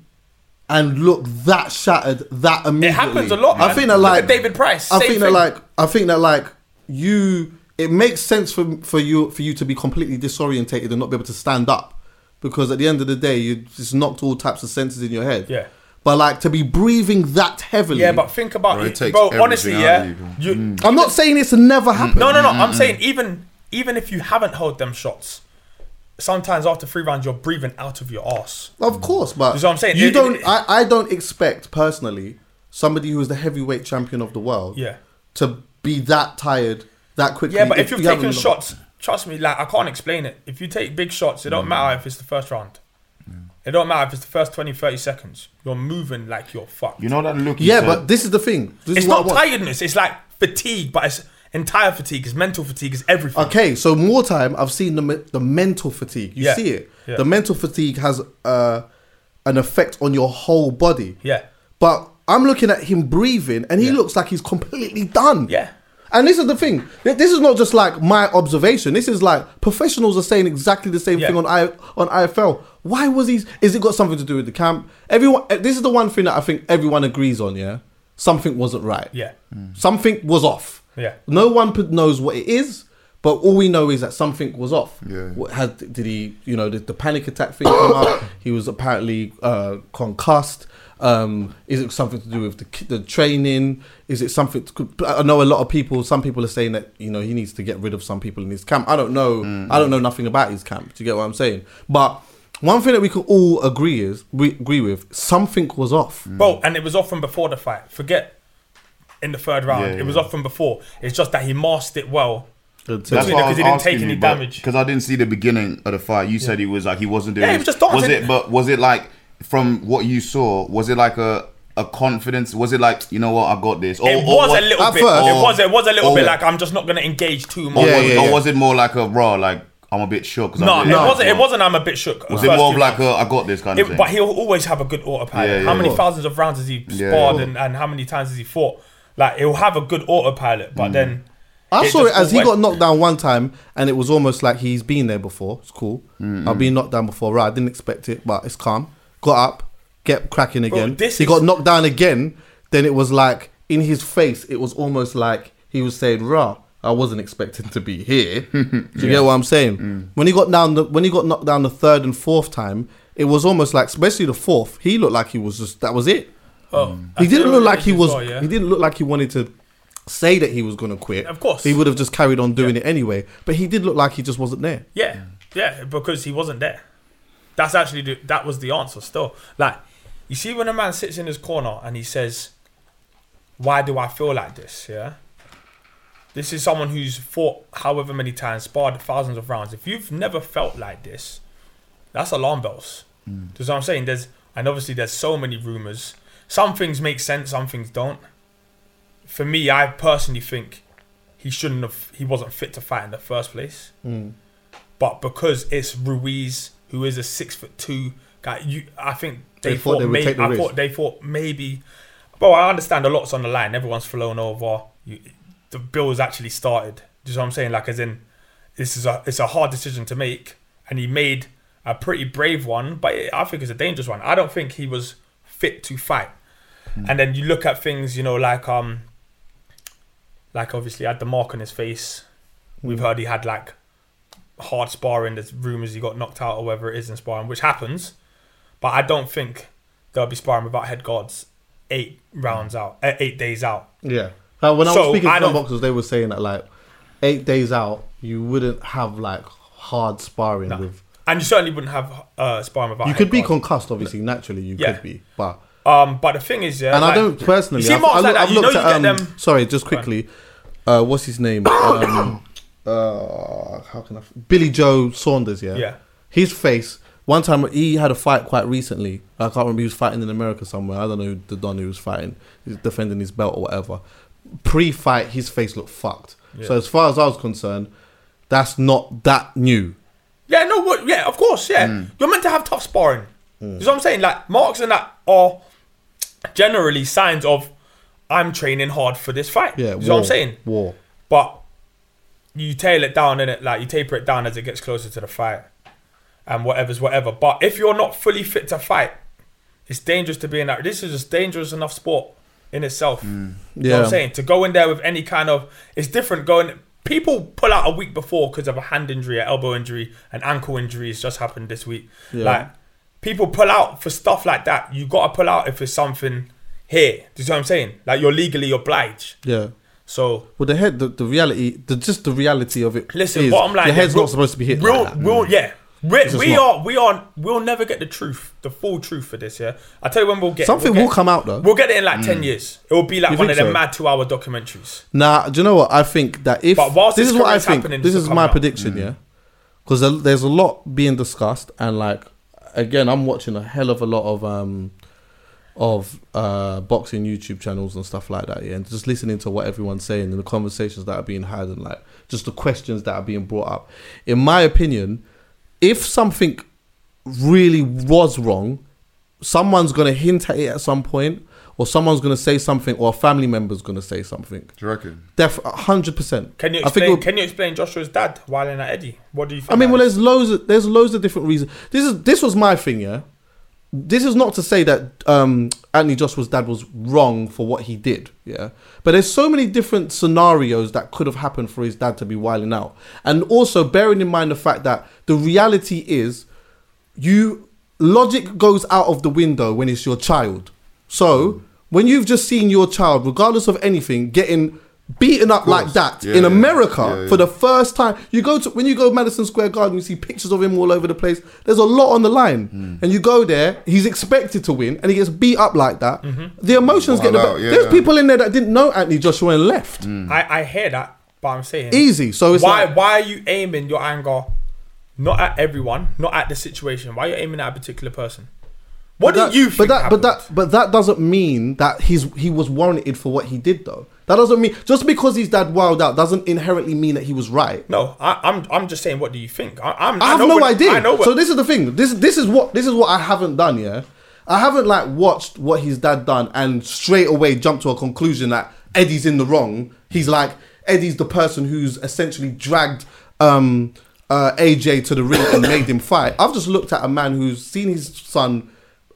and look that shattered that immediately. It happens a lot. I man. think that like David Price. I think that like I think that like you it makes sense for for you for you to be completely disorientated and not be able to stand up because at the end of the day you just knocked all types of senses in your head. Yeah. But like to be breathing that heavily. yeah, but think about Bro, it it, bro. Honestly, yeah. you, bro. You, mm. I'm not saying it's never mm. happened. No, no, no. Mm. I'm saying even even if you haven't held them shots, sometimes after three rounds you're breathing out of your ass. Of course, but That's what I'm saying. You It- don't. it- I, I don't expect personally somebody who is the heavyweight champion of the world. Yeah. To be that tired that quickly. Yeah, but if, you've you taken shots, trust me, like I can't explain it. If you take big shots, it don't matter if it's the first round. It don't matter if it's the first 20, 30 seconds. You're moving like you're fucked. You know that look. you Yeah, said? but this is the thing. This it's is not tiredness. It's like fatigue, but it's entire fatigue. It's mental fatigue. It's everything. Okay, so more time I've seen the me- the mental fatigue. You Yeah. see it. Yeah. The mental fatigue has uh, an effect on your whole body. Yeah. But I'm looking at him breathing, and he Yeah. looks like he's completely done. Yeah. And this is the thing. This is not just like my observation. This is like professionals are saying exactly the same Yeah. thing on I on IFL. Why was he? Is it got something to do with the camp? Everyone. eh, This is the one thing that I think everyone agrees on. Yeah, something wasn't right. Yeah. Something was off. Yeah. No one knows what it is, but all we know is that something was off. Yeah. What had did he? You know, did the panic attack thing come up? He was apparently uh, concussed. Um, is it something to do with the, the training? Is it something? To, I know a lot of people. Some people are saying that you know he needs to get rid of some people in his camp. I don't know. I don't know nothing about his camp. Do you get what I'm saying? But one thing that we can all agree is we agree with something was off. Bro, and it was off from before the fight. Forget in the third round. Yeah, it was off from before. It's just that he masked it well. That's Between why it, I 'cause was he didn't take any you, damage. because I didn't see the beginning of the fight. You said he was like he wasn't doing. Yeah, he was just dancing. Was it? But was it like from what you saw? Was it like a a confidence? Was it like you know what I got this? Or, It or was what- a little bit. first- it was. It was a little or- bit like I'm just not gonna engage too much. Yeah, was, yeah, or was it more like a raw? Like I'm a bit shook. 'cause No, I'm it wasn't. It wasn't. I'm a bit shook. Was it first more of two like a I got this kind of thing? but he'll always have a good autopilot. Yeah, how many Of thousands of rounds has he Yeah. sparred and, and how many times has he fought? Like he'll have a good autopilot, Mm. but then I it saw it as he went- got knocked down one time, and it was almost like he's been there before. It's cool. I've been knocked down before. Right, I didn't expect it, but it's calm. Got up, get cracking again. this he is- got knocked down again. Then it was like in his face. It was almost like he was saying, "Rah, I wasn't expecting to be here. Do you get what I'm saying? Mm. When he got down the when he got knocked down the third and fourth time, it was almost like, especially the fourth, he looked like he was just that was it. Oh, mm. He didn't look like he was. well, yeah? He didn't look like he wanted to say that he was going to quit. Of course. he would have just carried on doing it anyway. But he did look like he just wasn't there. Yeah, yeah, because he wasn't there. That's actually the, that was the answer. Still, like you see, when a man sits in his corner and he says, "Why do I feel like this?" Yeah, this is someone who's fought however many times, sparred thousands of rounds. If you've never felt like this, that's alarm bells. Mm. You know what I'm saying? There's and obviously there's so many rumors. Some things make sense, some things don't. For me, I personally think he shouldn't have. He wasn't fit to fight in the first place mm. but because it's Ruiz who is a six foot two guy, you I think they, They thought thought, they would maybe take the I risk. thought they thought maybe. Well, I understand a lot's on the line. Everyone's flown over. You, the bill's actually started. Do you know what I'm saying? Like as in, this is a it's a hard decision to make, and he made a pretty brave one, but I think it's a dangerous one. I don't think he was fit to fight. Hmm. And then you look at things, you know, like um, like obviously had the mark on his face. Hmm. We've heard he had like hard sparring. There's rumors he got knocked out or whatever it is in sparring, which happens. But I don't think they'll be sparring without head guards eight rounds out, eh, eight days out. Yeah. Uh, when I So, was speaking to boxers, they were saying that like eight days out, you wouldn't have like hard sparring No. with. And you certainly wouldn't have uh, sparring without. You could be concussed, obviously. Naturally, you Yeah. could be, but Um, but the thing is, yeah, and I don't personally. You see I've, marks I've, like I've you know looked you at. Um, them. sorry, just quickly. Uh, what's his name? um, uh, how can I? f- Billy Joe Saunders. Yeah. Yeah. His face. One time he had a fight quite recently. I can't remember. He was fighting in America somewhere. I don't know who the don he was fighting. He's defending his belt or whatever. Pre-fight, his face looked fucked. So as far as I was concerned, that's not that new. Yeah, no, what? Yeah, of course, yeah. Mm. You're meant to have tough sparring. You know what I'm saying? Like marks and that are generally signs of I'm training hard for this fight. Yeah. you know what I'm saying? War. But you tail it down in it, like you taper it down as it gets closer to the fight, and whatever's whatever. But if you're not fully fit to fight, it's dangerous to be in that. This is just dangerous enough sport in itself. Mm. You know what Yeah. I'm saying? To go in there with any kind of, it's different going. People pull out a week before because of a hand injury, an elbow injury, an ankle injury has just happened this week. Yeah. Like people pull out for stuff like that. You got to pull out if it's something here. Do you see what I'm saying? Like you're legally obliged. Yeah. So Well, the head, the, the reality, the just the reality of it. Listen, is bottom line, your head's we'll- not supposed to be hit. We'll, like that. we'll, mm. yeah. We, just we are, we are, we'll never get the truth, the full truth for this. Yeah, I tell you when we'll get Something we'll will come out, though. We'll get it in like ten mm. years. It will be like You one of them so? mad two-hour documentaries. Nah, do you know what? I think that if But whilst this this is what I think, this this is my come out. prediction, mm. yeah, because there's a lot being discussed, and like again, I'm watching a hell of a lot of um of uh boxing YouTube channels and stuff like that, yeah, and just listening to what everyone's saying and the conversations that are being had, and like just the questions that are being brought up. In my opinion, if something really was wrong, someone's gonna hint at it at some point, or someone's gonna say something, or a family member's gonna say something. Do you reckon? Def hundred percent. Can you explain? it'll- can you explain Joshua's dad while in at Eddie? What do you? think I mean, well, about there's loads. Of, there's loads of different reasons. This is this was my thing, yeah. This is not to say that um, Anthony Joshua's dad was wrong for what he did, yeah. But there's so many different scenarios that could have happened for his dad to be wilding out, and also bearing in mind the fact that the reality is, you logic goes out of the window when it's your child. So when you've just seen your child, regardless of anything, getting beaten up like that Yeah, in yeah. America Yeah, yeah. for the first time, you go to when you go Madison Square Garden, you see pictures of him all over the place. There's a lot on the line, Hmm. and you go there. He's expected to win, and he gets beat up like that. The emotions get the out, better. yeah. There's people in there that didn't know Anthony Joshua and left. Hmm. I, I hear that, but I'm saying Easy. So it's why like, why are you aiming your anger not at everyone, not at the situation? Why are you aiming at a particular person? What that- do you think? But that, but that, but that doesn't mean that he's he was warranted for what he did, though. That doesn't mean just because his dad wild out doesn't inherently mean that he was right. No, I, I'm I'm just saying. What do you think? I, I'm, I have know no idea. I know what, so this is the thing. This this is what this is what I haven't done. Yeah, I haven't like watched what his dad done and straight away jumped to a conclusion that Eddie's in the wrong. He's like Eddie's the person who's essentially dragged um, uh, AJ to the ring and made him fight. I've just looked at a man who's seen his son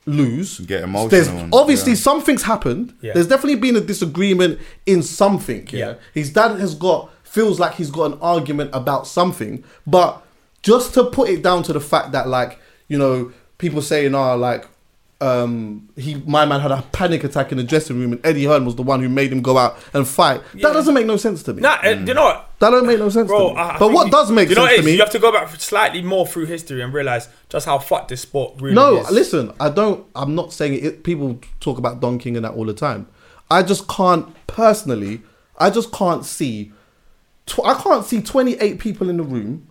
lose. Get emotional There's and- obviously yeah. something's happened. Yeah. There's definitely been a disagreement in something. Yeah? Yeah. his dad has got feels like he's got an argument about something. But just to put it down to the fact that like you know people saying are like um he my man had a panic attack in the dressing room and Eddie Hearn was the one who made him go out and fight. That doesn't make no sense to me. Nah, uh, you know what? That don't make no sense Bro, to me. I- I but what you- does make you know sense to is? me? You have to go back slightly more through history and realize just how fucked this sport really No, is. No, listen, I don't. I'm not saying it. People talk about Don King and that all the time. I just can't personally. I just can't see. Tw- I can't see 28 people in the room.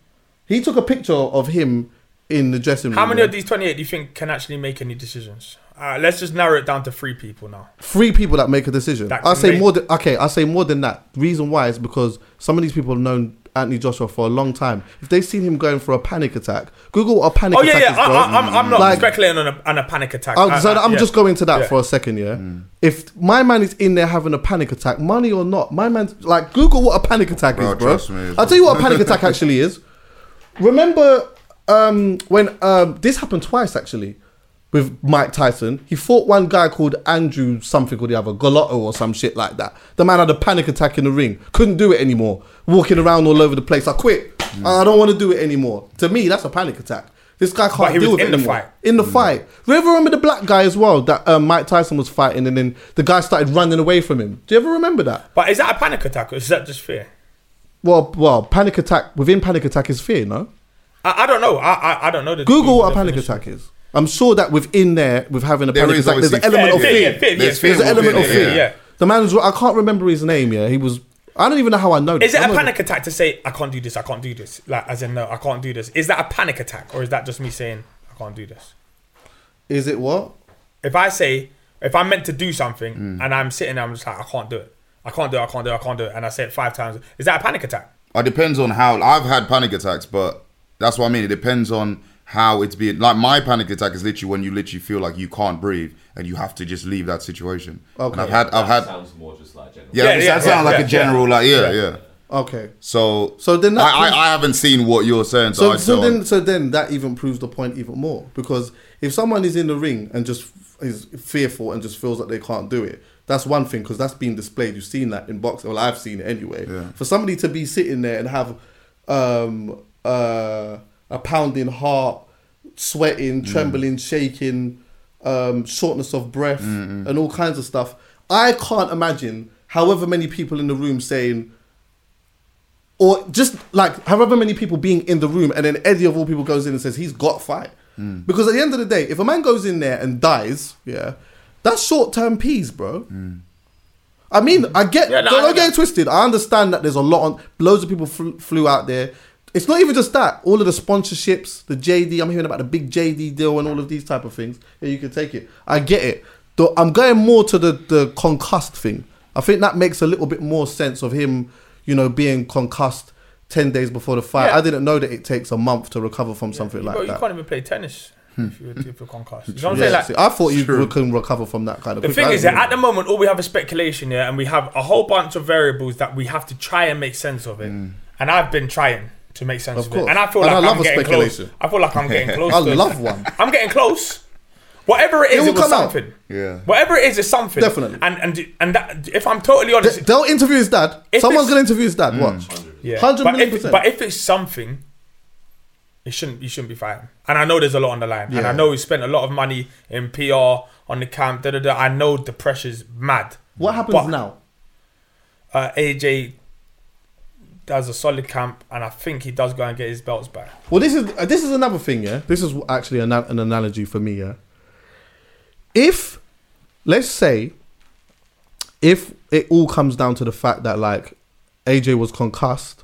He took a picture of him in the dressing room. How many of these 28 do you think can actually make any decisions? Uh, let's just narrow it down to three people now. Three people that make a decision. I say make- more than okay. I say more than that. Reason why is because some of these people have known Anthony Joshua for a long time. If they've seen him going for a panic attack, Google what a panic Oh, yeah, attack yeah. is. I, I, I'm, I'm not Like- speculating on a, on a panic attack. Oh, I- so I- I'm yeah. just going to that Yeah. for a second, yeah. If my man is in there having a panic attack, money or not, my man's like Google what a panic attack Bro, is, bro. trust me. I'll tell you what a panic attack actually is. Remember um, when um, this happened twice actually with Mike Tyson? He fought one guy called Andrew something or the other, Golota or some shit like that. The man had a panic attack in the ring, couldn't do it anymore, walking around all over the place. I quit. I don't want to do it anymore. To me, that's a panic attack. This guy can't deal with it in the anymore. fight. In the fight. Remember, remember the black guy as well that um, Mike Tyson was fighting, and then the guy started running away from him. Do you ever remember that? But is that a panic attack or is that just fear? Well, well, panic attack within panic attack is fear, no? I, I don't know. I, I, I don't know. The Google what a panic definition. attack is. I'm sure that within there, with having a There panic is attack, there's an obviously element of fear. fear. Yeah, fear, There's yeah, fear There's an element of within fear. it, yeah. The man was. I can't remember his name. Yeah, he was. I don't even know how I know. Is it I'm a not- panic attack to say I can't do this? I can't do this. Like as in no, I can't do this. Is that a panic attack or is that just me saying I can't do this? Is it what? If I say if I'm meant to do something Hmm. and I'm sitting there, I'm just like I can't do it. I can't do it. I can't do it. I can't do it. And I say it five times. Is that a panic attack? It depends on how I've had panic attacks, but that's what I mean. It depends on how it's being. Like my panic attack is literally when you literally feel like you can't breathe and you have to just leave that situation. Okay. And I've had, I've That had, sounds more just like general. yeah, Yeah, that yeah, sounds yeah, like yeah, a general, like yeah, yeah. Okay. So, So then that I, proves- I, I haven't seen what you're saying, so, So, I so then, so then that even proves the point even more because if someone is in the ring and just is fearful and just feels that they can't do it, that's one thing because that's been displayed. You've seen that in boxing. Well, I've seen it anyway. For somebody to be sitting there and have um, uh, a pounding heart, sweating, trembling, shaking, um, shortness of breath, and all kinds of stuff, I can't imagine. However many people in the room saying, or just like however many people being in the room, and then Eddie of all people goes in and says he's got fight. Hmm. Because at the end of the day, if a man goes in there and dies, yeah, that's short term peace, bro. Hmm. I mean, I get Yeah, no, don't I- get it twisted. I understand that there's a lot on loads of people flew, flew out there. It's not even just that. All of the sponsorships, the JD. I'm hearing about the big JD deal and all of these type of things. Yeah, you can take it. I get it. Though I'm going more to the the concussed thing. I think that makes a little bit more sense of him, you know, being concussed ten days before the fight. Yeah. I didn't know that it takes a month to recover from something You, like bro, you can't even play tennis hmm. if you're, if you're concussed. You know what I'm Yeah, saying? Like, see, I thought you can recover from that kind of. Thing. The quick. thing is that at the moment, all we have is speculation here, and we have a whole bunch of variables that we have to try and make sense of it. Hmm. And I've been trying to make sense Of of, it, and I feel And like I love am a getting speculation. close. I feel like I'm getting close. I to it. love one. I'm getting close. Whatever it is, It it, will was come out. Yeah. Whatever it is, is something. Definitely. And and and that, if I'm totally honest, They- They'll interview his dad. If Someone's gonna interview his dad. Watch. Yeah. Hundred but million if, percent. But if it's something, it shouldn't. You shouldn't be fighting. And I know there's a lot on the line. Yeah. And I know we spent a lot of money in PR on the camp. Da, da, da. I know the pressure's mad. what happens but- now? Uh, AJ does a solid camp, and I think he does go and get his belts back. Well, this is uh, this is another thing. Yeah, this is actually an, an analogy for me. Yeah, if let's say if it all comes down to the fact that like AJ was concussed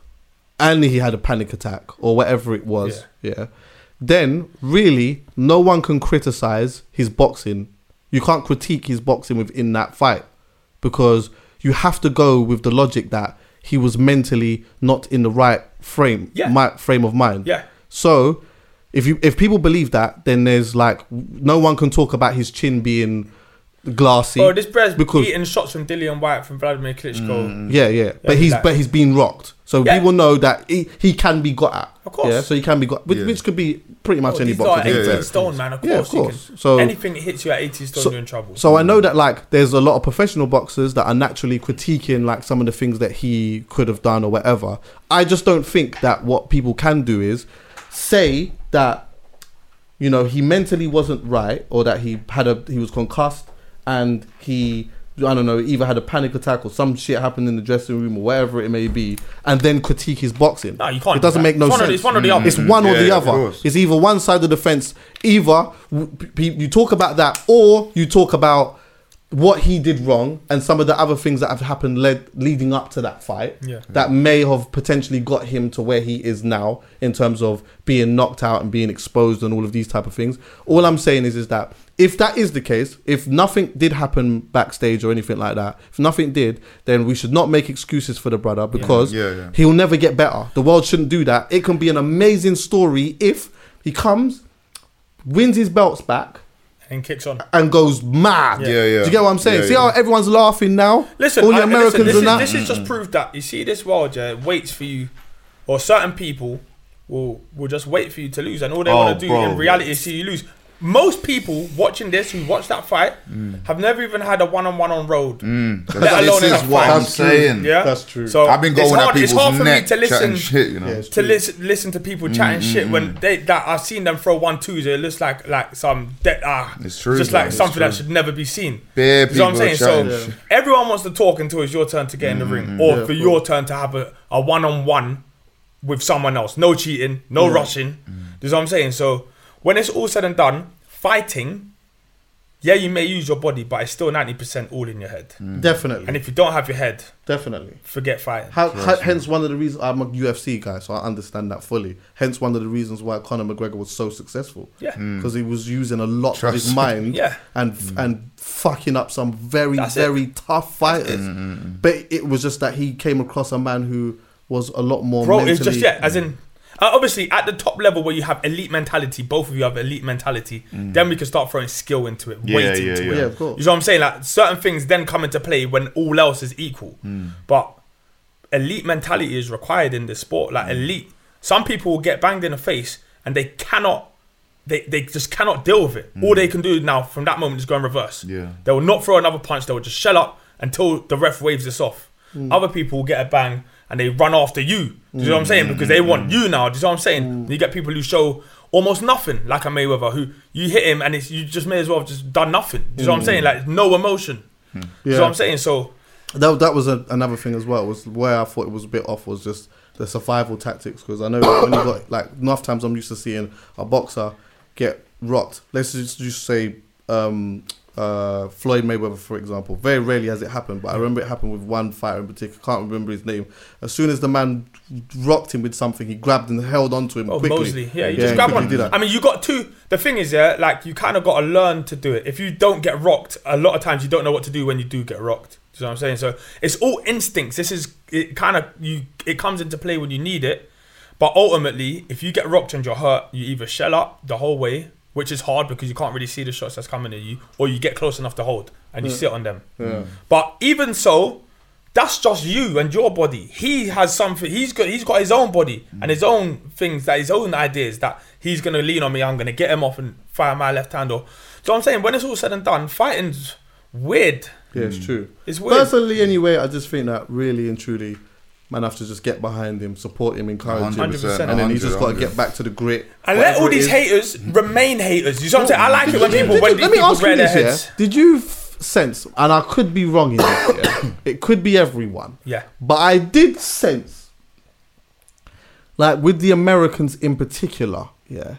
and he had a panic attack or whatever it was, yeah, then really no one can criticize his boxing. You can't critique his boxing within that fight because you have to go with the logic that he was mentally not in the right frame, Yeah. mi- frame of mind. Yeah. So if you if people believe that, then there's like no one can talk about his chin being glassy. Bro, this Brez because eating shots from Dillian Whyte from Vladimir Klitschko. Mm. yeah, yeah, but he's like- but he's been rocked, so Yeah. people know that he, he can be got at. Of course. yeah. So he can be got, which, Yeah. which could be pretty much Oh, any these boxer. are to be 18 stone, man. Of course, Yeah, of course. can- So- anything that hits you at 18 stone, So, you're in trouble. so I know that like there's a lot of professional boxers that are naturally critiquing like some of the things that he could have done or whatever. I just don't think that what people can do is say that you know he mentally wasn't right or that he had a he was concussed and he I don't know either had a panic attack or some shit happened in the dressing room or whatever it may be and then critique his boxing. No, you can't It doesn't that. make no It's one or- sense. it's one or the other. It's one or the yeah, other. It's either one side of the fence. Either you talk about that, or you talk about what he did wrong and some of the other things that have happened led leading up to that fight. Yeah. That may have potentially got him to where he is now in terms of being knocked out and being exposed and all of these type of things. All I'm saying is is that if that is the case, if nothing did happen backstage or anything like that, if nothing did, then we should not make excuses for the brother because Yeah, yeah. he'll never get better. The world shouldn't do that. It can be an amazing story if he comes, wins his belts back, and kicks on. and goes mad. Yeah, yeah. Do you get what I'm saying? Yeah, See yeah. how everyone's laughing now? Listen, all the I- Americans listen, this, and that. is, this is just proof that you see this world, yeah, waits for you, or certain people will will just wait for you to lose, and all they Oh, want to do bro. in reality is see you lose. Most people watching this who watch that fight mm. have never even had a one-on-one on road, mm. let alone this is what fight. I'm saying. Yeah, That's true. So I've been going it's at hard, it's people's hard for me neck to listen chatting shit, you know. Yeah, it's to true. listen listen to people mm, chatting shit when they that I've seen them throw one twos. It looks like like some de- ah, It's true, just bro, like it's something that true. should never be seen. Bare You know what I'm people saying? So chatting shit. everyone wants to talk until it's your turn to get in the ring, or Yeah, for of your turn to have a, a one-on-one with someone else. No cheating, no rushing. You know what I'm saying? So when it's all said and done, fighting, yeah, you may use your body, but it's still 90% all in your head. Mm. Definitely. And if you don't have your head, Definitely. forget fighting. How, how, hence, one of the reasons I'm a UFC guy, so I understand that fully. Hence, one of the reasons why Conor McGregor was so successful. Yeah. because he was using a lot of his mind, Yeah. and and fucking up some very That's it. very tough fighters. But it was just that he came across a man who was a lot more. Bro, mentally, it's just yeah, as in uh, obviously at the top level where you have elite mentality, both of you have elite mentality. Mm. Then we can start throwing skill into it, Yeah, weight yeah, into yeah. it. Yeah, of course. You know what I'm saying? Like certain things then come into play when all else is equal. Mm. But elite mentality is required in this sport. Like mm. elite, some people will get banged in the face and they cannot. They, they just cannot deal with it. All they can do now from that moment is go in reverse. Yeah. They will not throw another punch. They will just shell up until the ref waves this off. Other people will get a bang and they run after you. Do you know what I'm mm. saying? Because they want mm. you now. Do you know what I'm saying? Mm. You get people who show almost nothing, like a Mayweather, who you hit him and it's, you just may as well have just done nothing. Do you know what I'm saying? Like no emotion. Hmm. Do you know what I'm saying? So That, that was a, another thing as well. Was where I thought it was a bit off was just the survival tactics because I know when you got like enough times I'm used to seeing a boxer get rocked. Let's just, just say um, uh, Floyd Mayweather, for example. Very rarely has it happened, but I remember it happened with one fighter in particular. Can't remember his name. As soon as the man rocked him with something, he grabbed and held onto him Oh, quickly. Mosley. Yeah, you Yeah, just grab quickly one. I mean, you got two. The thing is, yeah, like you kind of got to learn to do it. If you don't get rocked, a lot of times you don't know what to do when you do get rocked. Do you know what I'm saying? So it's all instincts. This is it. Kind of you. It comes into play when you need it. But ultimately, if you get rocked and you're hurt, you either shell up the whole way, which is hard because you can't really see the shots that's coming at you, or you get close enough to hold and you sit on them. Mm. But even so, that's just you and your body. He has something. He's got. He's got his own body and mm. his own things that his own ideas that he's gonna lean on me. I'm gonna get him off and fire my left hand. Or so I'm saying when it's all said and done, fighting's weird. Yeah, it's mm. true. It's weird. Personally, anyway, I just think that really and truly, man, have to just get behind him, support him, encourage him, 100%. and then he's just got to get back to the grit. And let all these haters remain haters. You know what I'm saying? I like it when people when let me ask you this, yeah? Did you f- sense, and I could be wrong in this, yeah? it could be everyone, Yeah. but I did sense, like with the Americans in particular, yeah,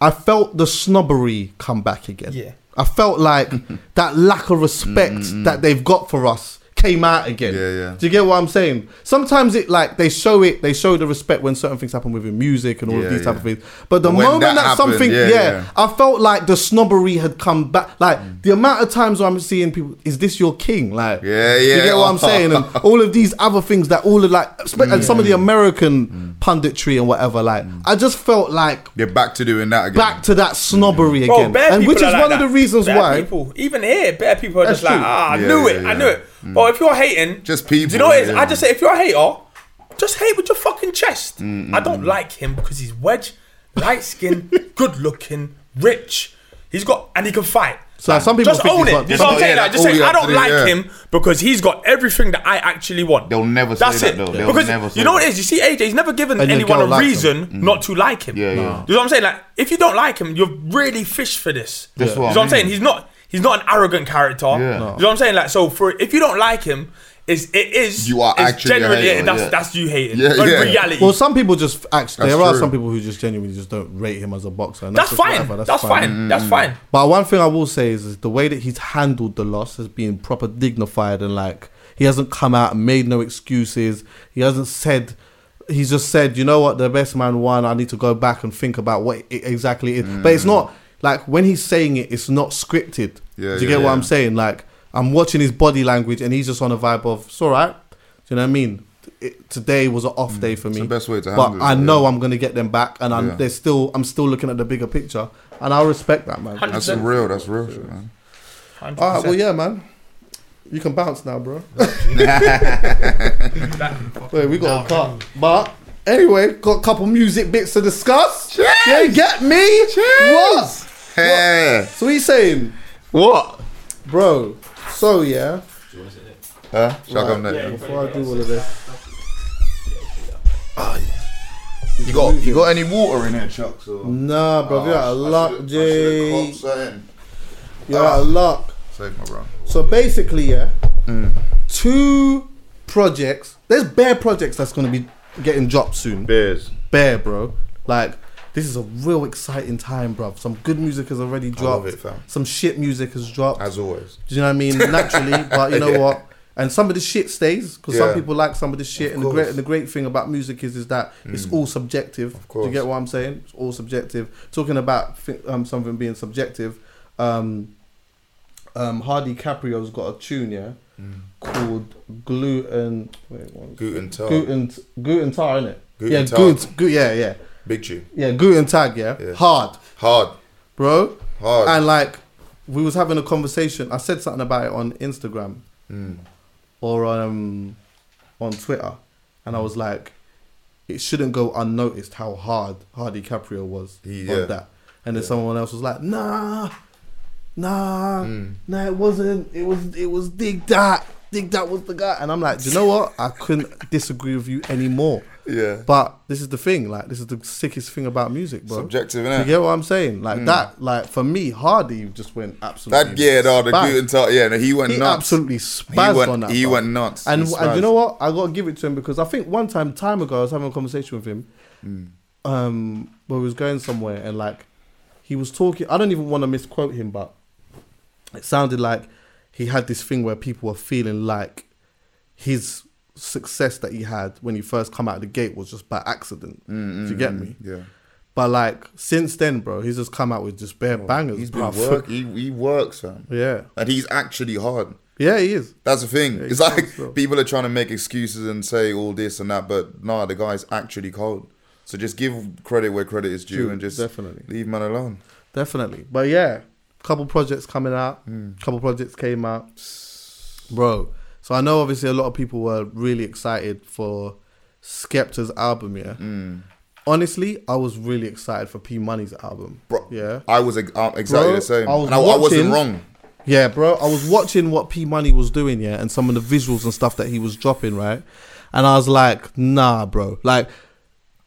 I felt the snobbery come back again. Yeah. I felt like that lack of respect that they've got for us came out again. Yeah, yeah. Do you get what I'm saying? Sometimes it like they show it, they show the respect when certain things happen within music and all Yeah, of these type of things. But the When moment that that, happened, something, yeah, yeah, yeah. I felt like the snobbery had come back. Like mm. the amount of times where I'm seeing people, is this your king? Like, Yeah, yeah. Do you get what I'm saying? And all of these other things that all of like, spe- and some of the American mm. punditry and whatever. Like, mm. I just felt like They're back to doing that again. back to that snobbery Bro, again, bare and which is are like one of that. the reasons Bare why. people, even here, bare people are That's just like, true. ah, I Yeah, knew yeah, it, I knew it. But if you're hating, Just people. Do you know what it is? yeah. I just say if you're a hater, just hate with your fucking chest. Mm, mm, I don't like him because he's wedge, light skinned, good looking, rich. He's got and he can fight. So some people just think own he's it. got- You know what I'm Yeah, saying? Like, just all say you I have don't to do, like yeah. him because he's got everything that I actually want. They'll never say That's that, it. though. They'll because never say you know what that. it is. You see, AJ, he's never given And your anyone girl a likes reason not to like him. Yeah, yeah. You know what I'm saying? Like, if you don't like him, you're really fish for this. That's you what I know what I'm mean. saying? He's not. He's not an arrogant character. Yeah. You know what I'm saying? Like, so for if you don't like him, is it is You are it's actually generally hater, that's yeah. that's you hating. Yeah, in yeah. reality. Well, some people just actually That's there are some people who just genuinely just don't rate him as a boxer. And that's just fine. whatever, That's, fine. That's mm. fine. But one thing I will say is, is the way that he's handled the loss has been proper dignified and like he hasn't come out and made no excuses. He hasn't said. He's just said, you know what, the best man won. I need to go back and think about what it exactly is. But it's mm. not like when he's saying it, it's not scripted. Yeah, Do you yeah, get what yeah. I'm saying? Like I'm watching his body language and he's just on a vibe of, it's all right. Do you know what I mean? It, today was an off mm, day for me. the best way to But handle it, I know yeah. I'm gonna get them back, and I'm Yeah. they're still I'm still looking at the bigger picture, and I respect that, man. Hundred That's real. That's real shit, man. All right, well, yeah, man. You can bounce now, bro. Wait, we got a cut. But anyway, got a couple music bits to discuss. Yeah, you get me? Cheers. What? So what you saying? what? Bro, so yeah, Huh? Shotgun Right. neck. before I do all of this, ah, You got you got any water in here, Chucks? Or? nah, bro, you're out of luck, Jay. You're out of luck. Save my bro. So basically, yeah, hmm. two projects. There's bare projects that's gonna be getting dropped soon. Bears. Bare, bro. Like this is a real exciting time, bro. Some good music has already dropped. it. Some shit music has dropped. As always. Do you know what I mean? Naturally, but you know Yeah. what? And some of the shit stays because some people like some of the shit. Of and the great. Mm. and the great thing about music is is that it's all subjective. Do you get what I'm saying? It's all subjective. Talking about um, something being subjective. Um, um, Hardy Caprio's got a tune, yeah, Mm. called Gluten. Wait, one Guten Tag. Guten Guten Tag, innit? Guten yeah, Tag. Guten, Gu- yeah, yeah, Big tune. yeah. Guten Tag, yeah. Yeah. Hard, Hard. bro. Hard. And like, we was having a conversation. I said something about it on Instagram Mm. or um on Twitter, and I was like, it shouldn't go unnoticed how hard Hardy Caprio was He- on yeah. that. And then someone else was like, nah, nah, Mm. nah, it wasn't. It was it was Digga D. Digga D was the guy. And I'm like, do you know what? I couldn't disagree with you anymore. Yeah. But this is the thing, like this is the sickest thing about music, bro. Subjective, You innit? get what I'm saying? Like that, like for me, Hardy just went absolutely. That yeah, no, the. Guten. Yeah, no, he went He nuts. absolutely spazzed he went, on that. He bro. went nuts. And, He and you know what? I gotta give it to him because I think one time, time ago, I was having a conversation with him, Mm. um, where we was going somewhere and like he was talking. I don't even want to misquote him, but it sounded like he had this thing where people were feeling like his success that he had when he first come out of the gate was just by accident. Do you get me? Yeah. But like since then, bro, he's just come out with just bare bangers. He's been work. He, he works, fam. Yeah, And he's actually hard. yeah, he is. That's the thing. Yeah, it's like bro. people are trying to make excuses and say all this and that, but nah, the guy's actually cold. So just give credit where credit is due and just definitely. leave man alone. Definitely. But yeah, couple projects coming out. Hmm. Couple projects came out. Bro. So I know obviously a lot of people were really excited for Skepta's album, yeah. Hmm. Honestly, I was really excited for P Money's album. Bro, Yeah. I was uh, exactly Bro, the same. I was and I, I wasn't watching- wrong. Yeah, bro. I was watching what P Money was doing, yeah, and some of the visuals and stuff that he was dropping, right? And I was like, nah, bro. Like,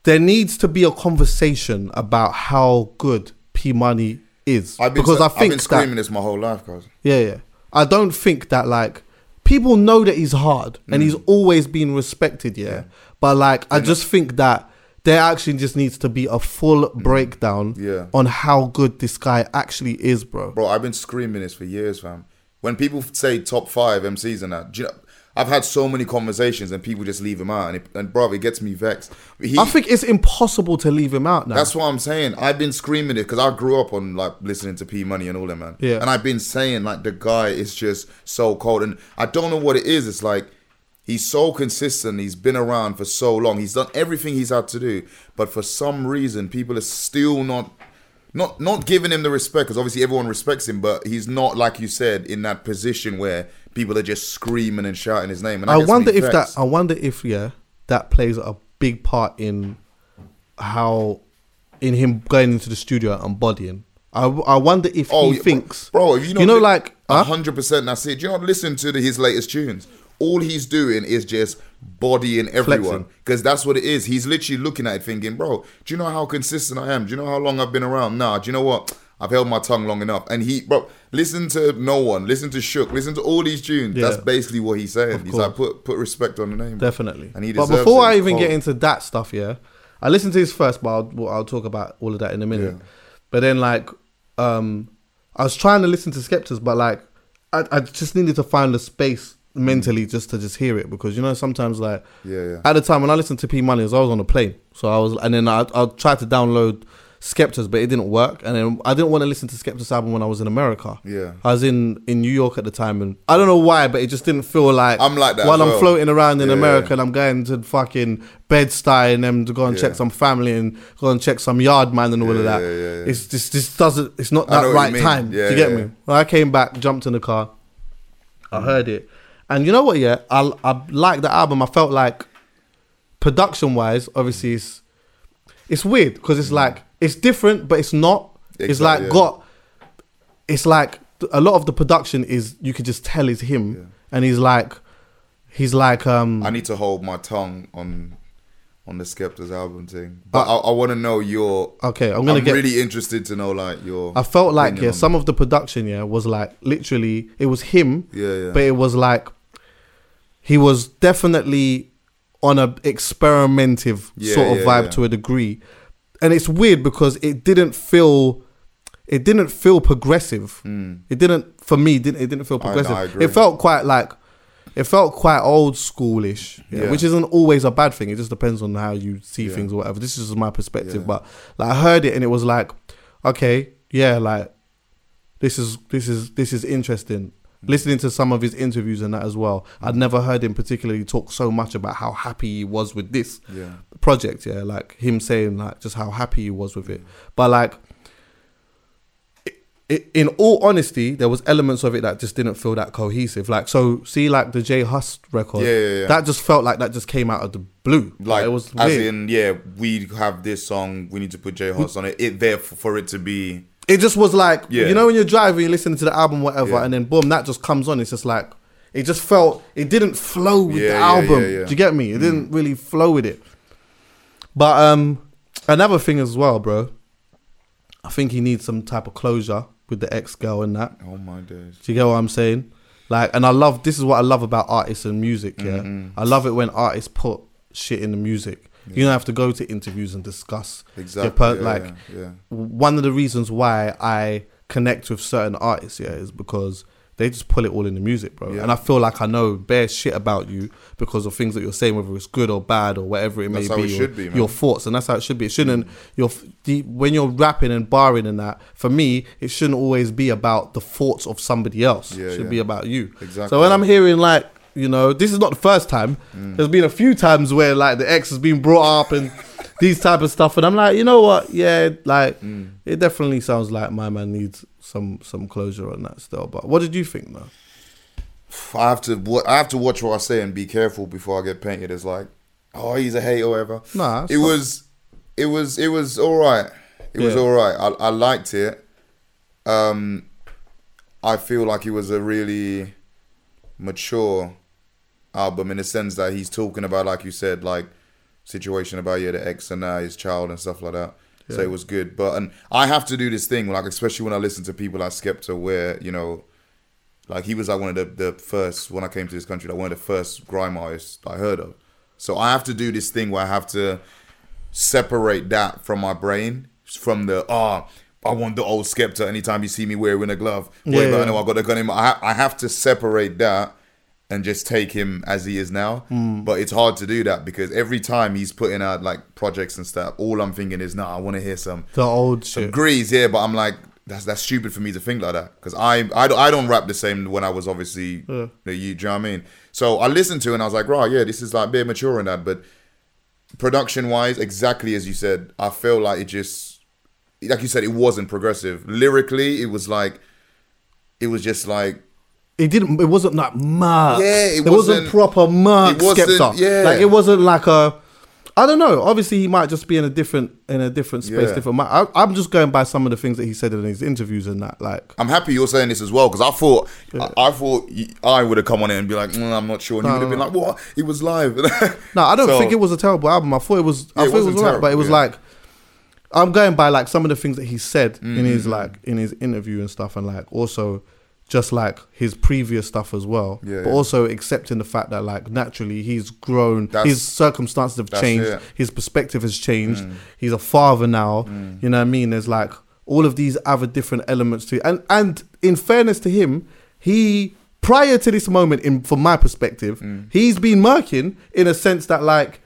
there needs to be a conversation about how good P Money is. I've been, because I I've think been that screaming this my whole life, cuz. Yeah, yeah. I don't think that like people know that he's hard and he's mm. always been respected, yeah. But like I just think that there actually just needs to be a full mm. breakdown Yeah. on how good this guy actually is, bro. Bro, I've been screaming this for years, fam. When people say top five MCs and that, do you know, I've had so many conversations and people just leave him out, and, it, and bro, it gets me vexed. He, I think it's impossible to leave him out now. that's what I'm saying. I've been screaming it because I grew up on like listening to P Money and all that, man. Yeah. And I've been saying like the guy is just so cold, and I don't know what it is. It's like he's so consistent. He's been around for so long. He's done everything he's had to do, but for some reason, people are still not. Not not giving him the respect because obviously everyone respects him, but he's not like you said in that position where people are just screaming and shouting his name. And that I wonder if that. I wonder if yeah, that plays a big part in how in him going into the studio and bodying. I, I wonder if Oh, he yeah, thinks, bro. If you, you know, like hundred percent. That's it. Do you not listen to the, his latest tunes? All he's doing is just bodying everyone because that's what it is. He's literally looking at it, thinking, "Bro, do you know how consistent I am? Do you know how long I've been around? Nah, do you know what? I've held my tongue long enough." And he, bro, listen to no one, listen to Shook, listen to all these tunes. Yeah. That's basically what he's saying. He's like, put put respect on the name. Definitely. And he but before. I even get into that stuff, yeah, I listened to his first, but I'll, I'll talk about all of that in a minute. Yeah. But then, like, um, I was trying to listen to Skeptas, but like, I, I just needed to find the space Mm. mentally just to just hear it because you know sometimes like Yeah, yeah. at the time when I listened to P Money, I was on a plane, so I was, and then I I tried to download Skeptas, but it didn't work, and then I didn't want to listen to Skeptas album when I was in America. Yeah. I was in in New York at the time, and I don't know why, but it just didn't feel like I'm like that while as I'm floating around in Yeah, America yeah. and I'm going to fucking Bed Stuy and them to go and check some family and go and check some yard man and all of that. yeah, yeah, yeah. It's just this doesn't. It's not that right time. Yeah, Do you get yeah, me? yeah. When I came back, jumped in the car, I heard it, and you know what? Yeah, I I like the album. I felt like production wise, obviously it's it's weird because it's like it's different, but it's not. it's like yeah. got. It's like a lot of the production is you could just tell is him, and he's like, he's like um. I need to hold my tongue on on the Skepta's album thing, but I, I want to know your. Okay, I'm gonna get- really interested to know like your. I felt like yeah, some of the production yeah was like literally it was him. Yeah, yeah. But it was like he was definitely on a experimentive Yeah, sort of yeah, vibe yeah. to a degree, and it's weird because it didn't feel. It didn't feel progressive. Hmm. It didn't for me. Didn't it didn't feel. I- progressive? I agree. it felt quite like it felt quite old schoolish, yeah, Yeah. which isn't always a bad thing. It just depends on how you see Yeah. things or whatever. This is just my perspective, but like I heard it and it was like, okay, yeah, like this is this is this is interesting. Listening to some of his interviews and that as well, I'd never heard him particularly talk so much about how happy he was with this Yeah. project. Yeah, like him saying like just how happy he was with it. But like, i- i- in all honesty, there was elements of it that just didn't feel that cohesive. Like, so see, like the J Hus record, Yeah, yeah, yeah. that just felt like that just came out of the blue. Like, it was as weird. in, yeah, we have this song. We need to put J Hus on it. It there for, for it to be. It just was like Yeah. you know when you're driving, you're listening to the album, whatever, Yeah. and then boom, that just comes on. It's just like it just felt it didn't flow with Yeah, the album. Do you get me? It didn't really flow with it. But um, another thing as well, bro. I think he needs some type of closure with the ex girl and that. Oh my days. Do you get what I'm saying? Like, and I love this is what I love about artists and music. Yeah, Mm-hmm. I love it when artists put shit in the music. You don't have to go to interviews and discuss. your Exactly. per- yeah, like yeah, yeah. one of the reasons why I connect with certain artists, yeah, is because they just pull it all in the music, bro. Yeah. And I feel like I know bare shit about you because of things that you're saying, whether it's good or bad or whatever it That's may how be. it should be, man. Your thoughts, and that's how it should be. It shouldn't. Mm. Your f- the, when you're rapping and barring and that, for me, it shouldn't always be about the thoughts of somebody else. Yeah, it should yeah. be about you. Exactly. So when I'm hearing like. You know, this is not the first time. Mm. There's been a few times where like the ex has been brought up and these type of stuff, and I'm like, you know what? Yeah, like Mm. it definitely sounds like my man needs some some closure on that still. But what did you think, though? I have to. wa- I have to watch what I say and be careful before I get painted as like, oh, he's a hater or whatever. Nah, it not- was, it was, it was all right. It was all right. I, I liked it. Um, I feel like it was a really mature album in the sense that he's talking about, like you said, like situation about yeah, the ex and uh, his child and stuff like that. So it was good. But and I have to do this thing, like especially when I listen to people like Skepta, where you know, like he was like one of the, the first when I came to this country, like one of the first grime artists I heard of. So I have to do this thing where I have to separate that from my brain, from the ah. I want the old Skepta anytime you see me wearing a glove. Yeah, Wait, yeah. I know I got a gun in my. I, ha- I have to separate that and just take him as he is now. Hmm. But it's hard to do that because every time he's putting out like projects and stuff, all I'm thinking is, nah, I want to hear some The old some shit. Grease, yeah. But I'm like, that's that's stupid for me to think like that because I, I don't- I don't rap the same when I was obviously the you. Do you know what I mean? So I listened to it and I was like, right, yeah, this is like a bit mature in that, but production wise, exactly as you said, I feel like it just, like you said, it wasn't progressive. Lyrically, it was like, it was just like, It didn't. It wasn't like Mark. Yeah, it wasn't, wasn't- proper wasn't- Skepta. yeah. like it wasn't like a. I don't know. Obviously, he might just be in a different in a different space. Yeah. Different. I, I'm just going by some of the things that he said in his interviews and that. Like, I'm happy you're saying this as well because I thought I, I thought I would have come on it and be like, mm, I'm not sure, and he would have no, been like, what? It was live. no, I don't So- think it was a terrible album. I thought it was. I Yeah, it thought it was wasn't alright, but it was yeah. like. I'm going by like some of the things that he said in Mm-hmm. his like in his interview and stuff, and like also just like his previous stuff as well. Yeah, but yeah. also accepting the fact that like naturally he's grown, That's- his circumstances have changed, it. Mm. his perspective has changed. He's a father now. You know what I mean? There's like all of these other different elements to it. And and in fairness to him, he prior to this moment, in from my perspective, Mm. he's been murking in a sense that like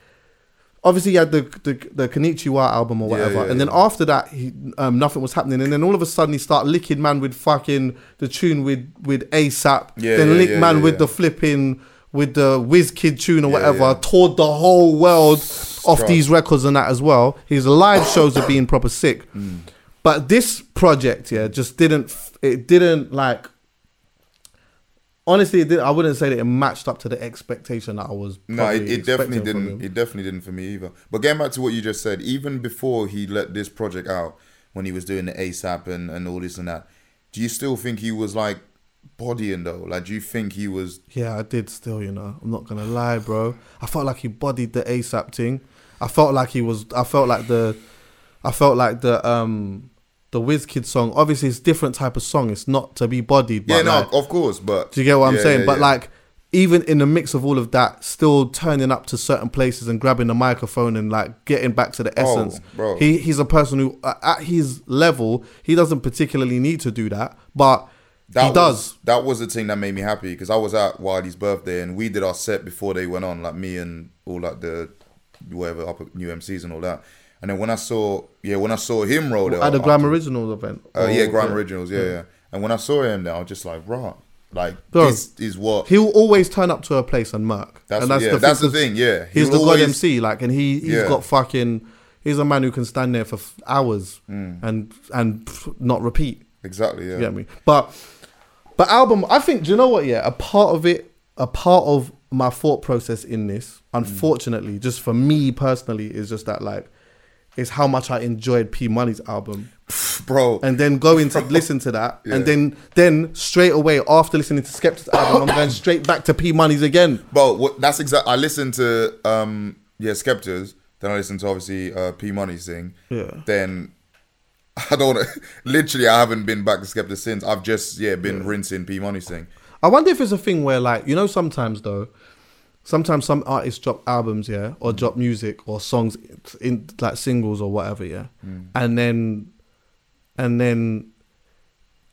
obviously he had the the, the Konnichiwa album or whatever, yeah, and then yeah. after that, he, um, nothing was happening, and then all of a sudden he started licking man with fucking the tune with with ASAP, Yeah, then yeah, lick yeah, man yeah, with yeah. the flipping with the Wizkid tune or Yeah, whatever, yeah. toured the whole world off these records and that as well. His live shows are being proper sick, Mm. but this project, yeah, just didn't. It didn't like. Honestly, it did, I wouldn't say that it matched up to the expectation that I was. No, it, it definitely didn't. It definitely didn't for me either. But getting back to what you just said, even before he let this project out, when he was doing the ASAP and, and all this and that, do you still think he was like bodying though? Like, do you think he was? Yeah, I did still, you know. I'm not gonna lie, bro. I felt like he bodied the ASAP thing. I felt like he was I felt like the I felt like the um the Wizkid song. Obviously it's different type of song. It's not to be bodied, but Yeah, no, like, of course. But do you get what I'm saying? yeah, but yeah. like even in the mix of all of that, still turning up to certain places and grabbing the microphone and like getting back to the essence. Oh, bro. He he's a person who at his level, he doesn't particularly need to do that, but that he was, does. That was the thing that made me happy because I was at Wiley's birthday and we did our set before they went on, like me and all like the whatever upper new MCs and all that. And then when I saw, yeah, when I saw him roll there At the Grime Original event. Uh, yeah, Grime Originals, yeah, yeah. And when I saw him there, I was just like, right, like Bro, this is what. He'll always turn up to a place and murk. That's- and that's yeah, the that's thing, the thing, yeah. He's the god MC, like, and he he's Yeah. got fucking. He's a man who can stand there for f- hours Mm. and and not repeat. exactly, yeah. You get me? But but album, I think. Do you know what? Yeah, a part of it, a part of my thought process in this, Mm. unfortunately, just for me personally, is just that like, is how much I enjoyed P Money's album Bro, and then going to listen to that, Yeah. and then then straight away after listening to Skepta's album, I'm going straight back to P Money's again. bro. what, that's exact. I listened to um yeah Skepta's. Then I listened to obviously uh, P Money's thing. Yeah. Then I don't. Literally, I haven't been back to Skepta since. I've just yeah been rinsing P Money's thing. I wonder if it's a thing where, like, you know, sometimes though, sometimes some artists drop albums, yeah, or mm. drop music or songs in like singles or whatever, yeah, mm. and then, and then,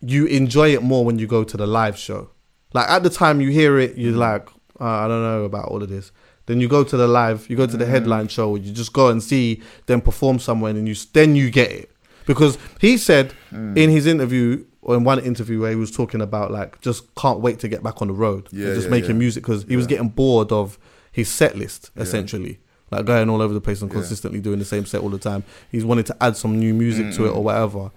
you enjoy it more when you go to the live show. Like at the time you hear it, you're mm. like, uh, I don't know about all of this. Then you go to the live, you go to the headline show, you just go and see them perform somewhere, and you then you get it. Because he said in his interview or in one interview where he was talking about like just can't wait to get back on the road, and Yeah, just yeah, making yeah. music because he was getting bored of his set list essentially. Like going all over the place and consistently doing the same set all the time. He's wanted to add some new music to it mm. or whatever.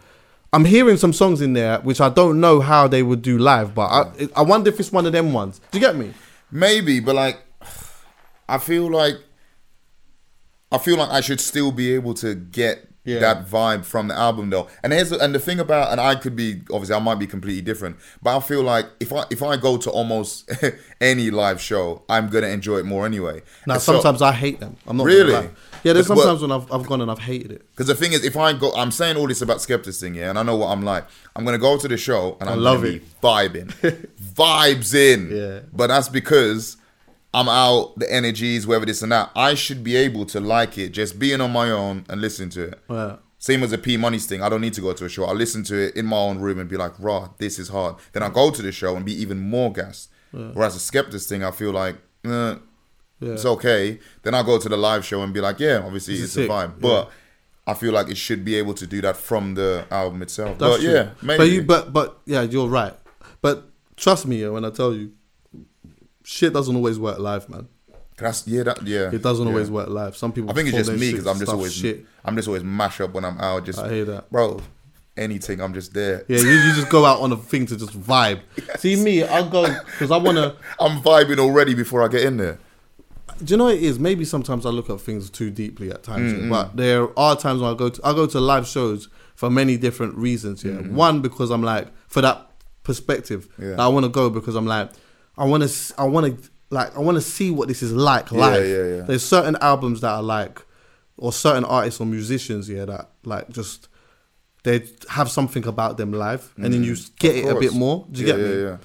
I'm hearing some songs in there which I don't know how they would do live, but I, I wonder if it's one of them ones. Do you get me? Maybe, but like, I feel like I feel like I should still be able to get Yeah. that vibe from the album though. And here's and the thing about and I could be obviously I might be completely different, but I feel like if I if I go to almost any live show, I'm gonna enjoy it more anyway. Now And so- sometimes I hate them. I'm not Really? Yeah, there's sometimes when I've, I've gone and I've hated it. Because the thing is, if I go, I'm saying all this about Skepta's thing, yeah, and I know what I'm like. I'm gonna go to the show and I'm love gonna it. be vibing, vibes in. Yeah. But that's because I'm out, the energies, whatever this and that. I should be able to like it, just being on my own and listen to it. Yeah. Same as a P Money's thing. I don't need to go to a show. I listen to it in my own room and be like, raw, this is hard. Then I go to the show and be even more gassed. Whereas the Skepta's thing, I feel like eh, Yeah. it's okay. Then I go to the live show and be like, yeah, obviously This it's a vibe, but. I feel like it should be able to do that from the album itself. That's but true. yeah, maybe. But you, but but yeah, you're right. But trust me, when I tell you, shit doesn't always work live, man. That's yeah, that yeah. It doesn't yeah. always work live. Some people. I think it's just me because I'm just always shit. I'm just always mash up when I'm out. Just I hear that. bro. Anything, I'm just there. Yeah, you, you just go out on a thing to just vibe. See me, I'll go because I wanna. I'm vibing already before I get in there. Do you know what it is? Maybe sometimes I look at things too deeply at times, Mm, yeah, but there are times when I go to I go to live shows for many different reasons. Yeah, one because I'm like for that perspective. Yeah. I want to go because I'm like I want to I want to like I want to see what this is like live. yeah, yeah. There's certain albums that are like, or certain artists or musicians, yeah, that like just they have something about them live, and then you get Mm. It a bit more. Do you yeah, get me? yeah, yeah.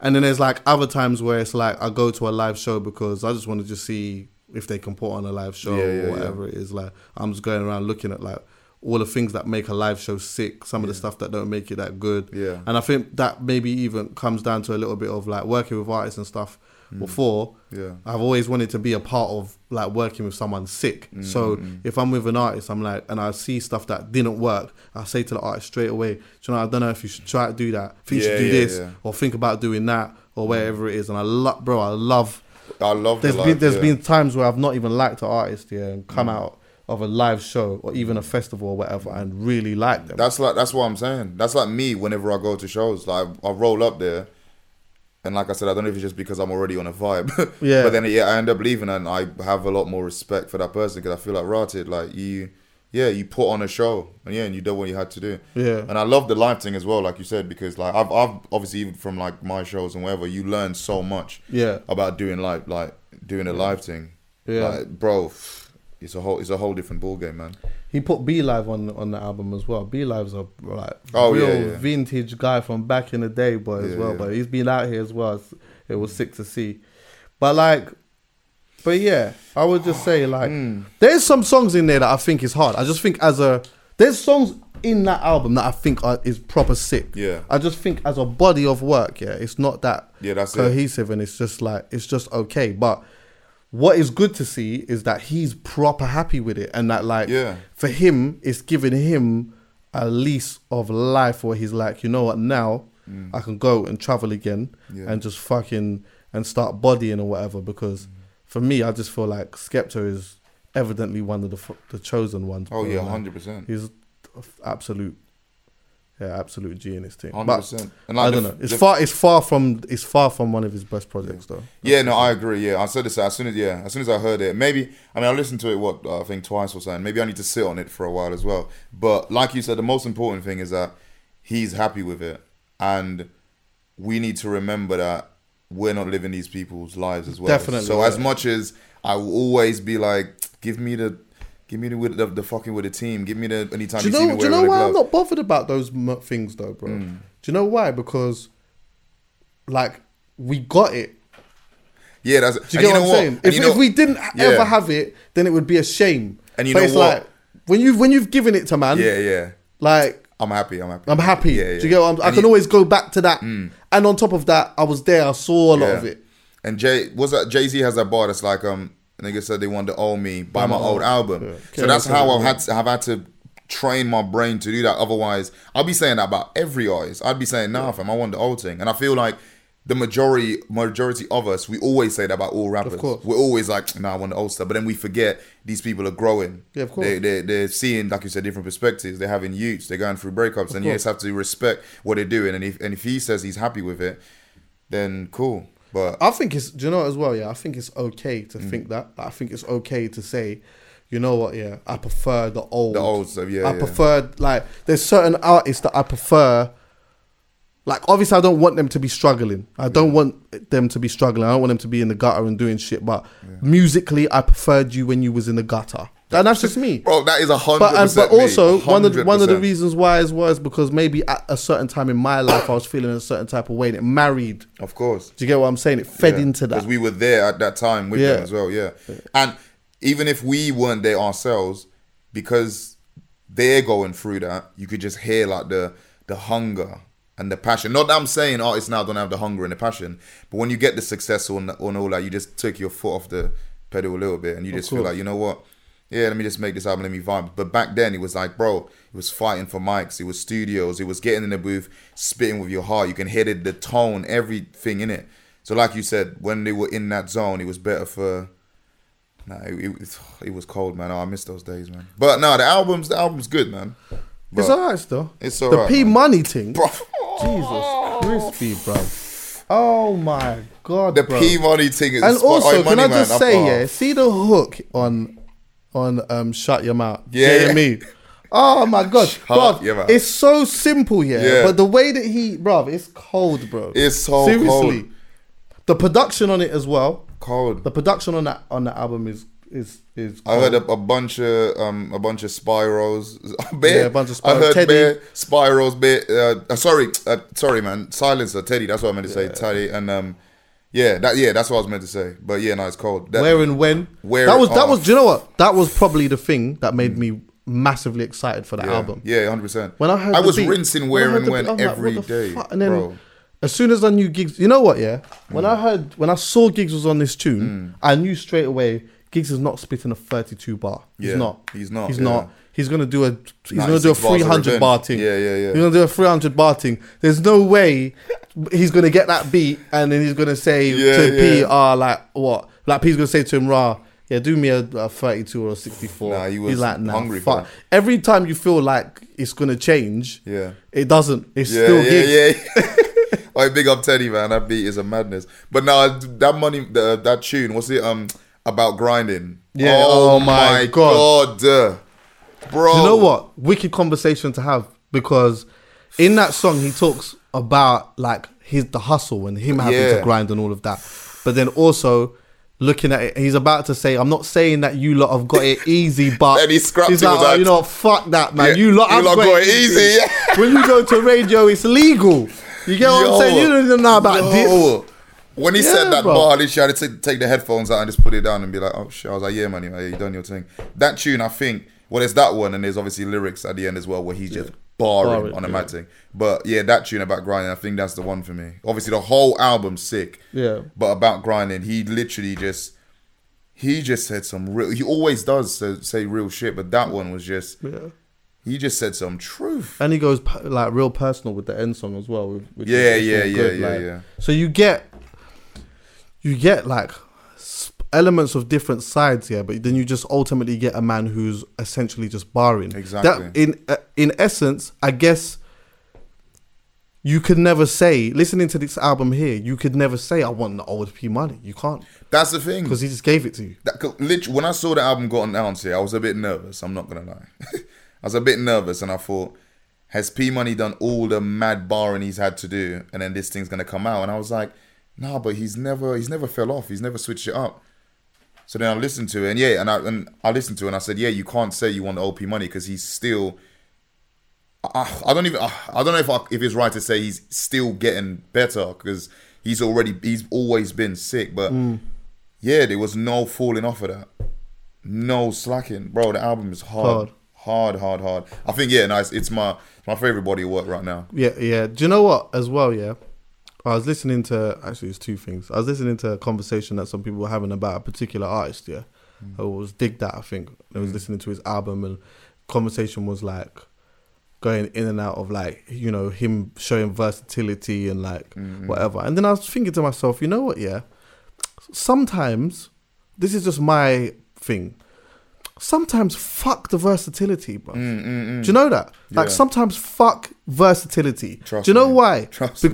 And then there's like other times where it's like I go to a live show because I just want to just see if they can put on a live show Yeah, yeah, or whatever it is. Like I'm just going around looking at like all the things that make a live show sick, some of the stuff that don't make it that good. Yeah. And I think that maybe even comes down to a little bit of like working with artists and stuff before. Mm. Yeah. I've always wanted to be a part of like working with someone sick. So if I'm with an artist, I'm like, and I see stuff that didn't work, I say to the artist straight away, "Do you know, I don't know if you should try to do that. Think you Yeah, should do yeah, this yeah. or think about doing that or whatever it is. And I love, bro, I love. I love. There's the been live, there's yeah. been times where I've not even liked an artist yeah, and come out of a live show or even a festival or whatever and really like them. That's like that's what I'm saying. That's like me whenever I go to shows. Like I roll up there, and like I said, I don't know if it's just because I'm already on a vibe. Yeah. But then yeah, I end up leaving, and I have a lot more respect for that person because I feel like rotted. Like you, yeah, you put on a show, and yeah, and you did what you had to do. Yeah. And I love the live thing as well, like you said, because like I've I've obviously even from like my shows and whatever, you learn so much. Yeah. About doing like like doing a live thing. Yeah. Like, bro. It's a whole it's a whole different ball game, man. He put B Live on on the album as well. B Live's a like Oh, real yeah, yeah. vintage guy from back in the day, boy, as Yeah, well. But he's been out here as well. It was sick to see. But like, but yeah, I would just say like, Hmm. there's some songs in there that I think is hard. I just think as a there's songs in that album that I think are, is proper sick. Yeah. I just think as a body of work, yeah, it's not that Yeah, that's it. cohesive and it's just like it's just okay. But what is good to see is that he's proper happy with it and that like Yeah. for him it's giving him a lease of life where he's like, you know what, now I can go and travel again Mm. Yeah. and just fucking and start bodying or whatever because for me I just feel like Skepta is evidently one of the f- the chosen ones. Oh yeah, Like, hundred percent. He's absolute yeah, absolute G in his thing. 100%. But And like I don't f- know. It's the- far it's far from it's far from one of his best projects though. Yeah, no, I agree. Yeah, I said this as soon as yeah, as soon as I heard it. Maybe I mean I listened to it what uh, I think twice or something. Maybe I need to sit on it for a while as well. But like you said, the most important thing is that he's happy with it, and we need to remember that we're not living these people's lives as well. Definitely, So yeah. as much as I will always be like, give me the. Give me the, with the, the fucking with the team. Give me the anytime Do you you, see know? me Do you know why I'm not bothered about those m- things though, bro? Mm. Do you know why? Because like we got it. Yeah, that's. Do you get what I'm saying? If, you know- if we didn't Yeah. ever have it, then it would be a shame. And you but know it's what? like when you when you've given it to man, Yeah, yeah. like I'm happy. I'm happy. I'm happy. Yeah, yeah. Do you get what I'm, I can you- Mm. always go back to that. And on top of that, I was there. I saw a lot of it. And Jay was that Jay Z has that bar that's like um nigga said they wanted to owe me buy my old album. yeah. So that's how I've had to, have had to train my brain to do that. Otherwise, I'll be saying that about every artist. I'd be saying nah, fam, I want the old thing. And I feel like the majority majority of us, we always say that about all rappers. course. We're always like, nah, I want the old stuff. But then we forget these people are growing. Yeah, of course. They, they, they're seeing, like you said, different perspectives. They're having youths. They're going through breakups. and you just have to respect what they're doing. And if, and if he says he's happy with it, then cool. But I think it's. Do you know as well? Yeah, I think it's okay Mm. to think that. I think it's okay to say, you know what? Yeah, I prefer the old. The old stuff, yeah, I yeah. prefer like there's certain artists that I prefer. Like obviously, I don't want them to be struggling. I don't want them to be struggling. I don't want them to be in the gutter and doing shit. But musically, I preferred you when you was in the gutter, and that's just me. Bro, that is a hundred But and, but also one of the, one of the reasons why as well is because maybe at a certain time in my life I was feeling a certain type of way and it married. Of course. Do you get what I'm saying? It fed into that. Because we were there at that time with Yeah. them as well, yeah. And even if we weren't there ourselves, because they're going through that, you could just hear like the the hunger and the passion. Not that I'm saying oh, artists now don't have the hunger and the passion, but when you get the success on on all that, you just took your foot off the pedal a little bit, and you just feel like you know what. Yeah, let me just make this album, let me vibe. But back then, it was like, bro, it was fighting for mics, it was studios, it was getting in the booth, spitting with your heart. You can hear it, the tone, everything in it. So, like you said, when they were in that zone, it was better for. Nah, it, it, it was cold, man. Oh, I miss those days, man. But no, the album's the album's good, man. It's But- alright still. It's alright. the alright, P man. Money thing. Bro, Jesus crispy, bro. Oh my god, the bro. P money thing is and also, oh, can Money I Man, just I'm- say, yeah, see the hook on on um Shut Your Mouth. Yeah. Me, Oh my god, Mouth. it's so simple, yeah, Yeah. But the way that he, bro, it's cold, bro. It's so seriously. cold. The production on it as well. Cold. The production on that on that album is is is. I heard a, a bunch of um a bunch of spirals. Yeah, a bunch of I heard Teddy. bare Spyros. Bare, uh, uh, sorry, uh, sorry, man. Silencer, Teddy. That's what I meant to say. Teddy and um, yeah, that yeah, that's what I was meant to say. But yeah, no, it's cold. That- Where and when? Where that was that oh. was. Do you know what? That was probably the thing that made me massively excited for that yeah, album. Yeah, hundred percent. When I heard, I was beat- rinsing where heard and when beat, like, every the day. And then bro. as soon as I knew Giggs, you know what? Yeah, when Mm. I heard when I saw Giggs was on this tune, I knew straight away Giggs is not spitting a 32 bar. He's Yeah, not. he's not, He's yeah. not. He's gonna do a. He's gonna do a 96 bars of 300 bar thing. Yeah, yeah, yeah. He's gonna do a 300 bar thing. There's no way he's gonna get that beat and then he's gonna say Yeah, to P, yeah. ah, like what? Like P's gonna say to him, rah. Yeah, do me a, a 32 or a 64. Nah, he was He's like, nah, hungry for fuck. Every time you feel like it's gonna change, Yeah. it doesn't. It's Yeah, still yeah, Giggs. yeah. oh, big up Teddy, man. That beat is a madness. But now that money, the, that tune, what's it? Um, about grinding. Yeah, oh, oh my God. God. bro. You know what? Wicked conversation to have because in that song he talks about like his the hustle and him having Yeah. to grind and all of that. But then also looking at it, he's about to say, "I'm not saying that you lot have got it easy, but And he scrapped he's like, oh, you know, fuck that, man. Yeah, You lot, you have lot got, got it it easy, when you go to radio, it's legal. You get what I'm saying? You don't even know about this. When he said that bro. bar, literally, I had to take, take the headphones out and just put it down and be like, oh shit. I was like, yeah, man, yeah, you done your thing. That tune, I think, well, there's that one, and there's obviously lyrics at the end as well where he's just barring, Barring, on a yeah. mad thing. But yeah, that tune about grinding, I think that's the one for me. Obviously, the whole album's sick. Yeah. But about grinding, he literally just, he just said some real, he always does say, say real shit, but that one was just, Yeah. he just said some truth. And he goes like real personal with the end song as well. Which Yeah, is yeah, yeah, yeah, like- yeah. So you get, you get like elements of different sides here, but then you just ultimately get a man who's essentially just barring. Exactly. That in uh, in essence, I guess. You could never say, listening to this album here, you could never say, I want the old P money. You can't. That's the thing. Because he just gave it to you. That, literally, when I saw the album got announced here, I was a bit nervous. I'm not gonna lie, I was a bit nervous, and I thought, has P Money done all the mad barring he's had to do, and then this thing's gonna come out? And I was like, nah, but he's never, he's never fell off. He's never switched it up. So then I listened to it, and yeah, and I and I listened to it, and I said, yeah, you can't say you want the OP money because he's still. I, I don't even. I don't know if I, if it's right to say he's still getting better because he's already he's always been sick, but mm. yeah, there was no falling off of that, no slacking, bro. The album is hard, hard, hard, hard. I think yeah, nice. It's my my favorite body of work right now. Yeah, yeah. Do you know what? As well, yeah. I was listening to actually, it's two things. I was listening to a conversation that some people were having about a particular artist. Yeah, mm. I was dig that. I think I was mm. listening to his album, and conversation was like going in and out of like you know him showing versatility and like mm-hmm. whatever. And then I was thinking to myself, you know what? Yeah, sometimes this is just my thing. Sometimes fuck the versatility, bro. Mm, Do you know that? Like Yeah. sometimes fuck versatility. Trust Do you know me. why? Trust me.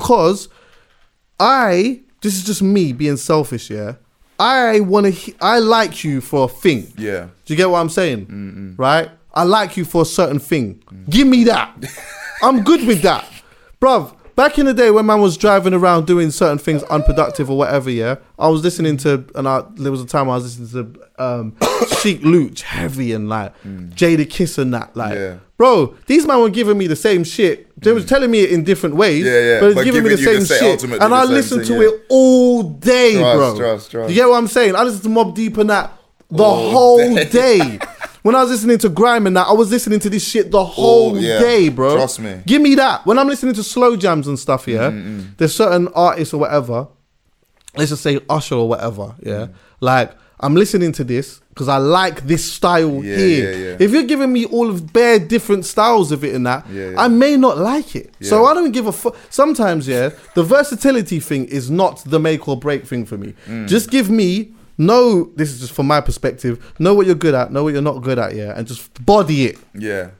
I this is just me being selfish, yeah. I want to he- I like you for a thing. Yeah, Do you get what I'm saying? Right? I like you for a certain thing. Give me that. I'm good with that. Bruv, back in the day when man was driving around doing certain things unproductive or whatever, yeah, I was listening to, and I, there was a time I was listening to um, Sheek Louch, heavy and like Jadakiss and that. Like, Yeah. bro, these man were giving me the same shit. They was telling me it in different ways, Yeah, yeah, but, but giving me the same shit. And I listened thing, to yeah. it all day, Trust, bro. trust, trust. You get what I'm saying? I listened to Mobb Deep and that the All whole day. day. when I was listening to grime and that, I was listening to this shit the whole Oh, yeah. day, bro. Trust me. Give me that. When I'm listening to slow jams and stuff, yeah, there's certain artists or whatever. Let's just say Usher or whatever, yeah. Mm. Like I'm listening to this because I like this style Yeah, here. yeah, yeah. If you're giving me all of bare different styles of it and that. I may not like it. So I don't give a fuck. Sometimes, yeah, the versatility thing is not the make or break thing for me. Mm. Just give me. Know this is just from my perspective. Know what you're good at. Know what you're not good at. Yeah, and just body it. Yeah.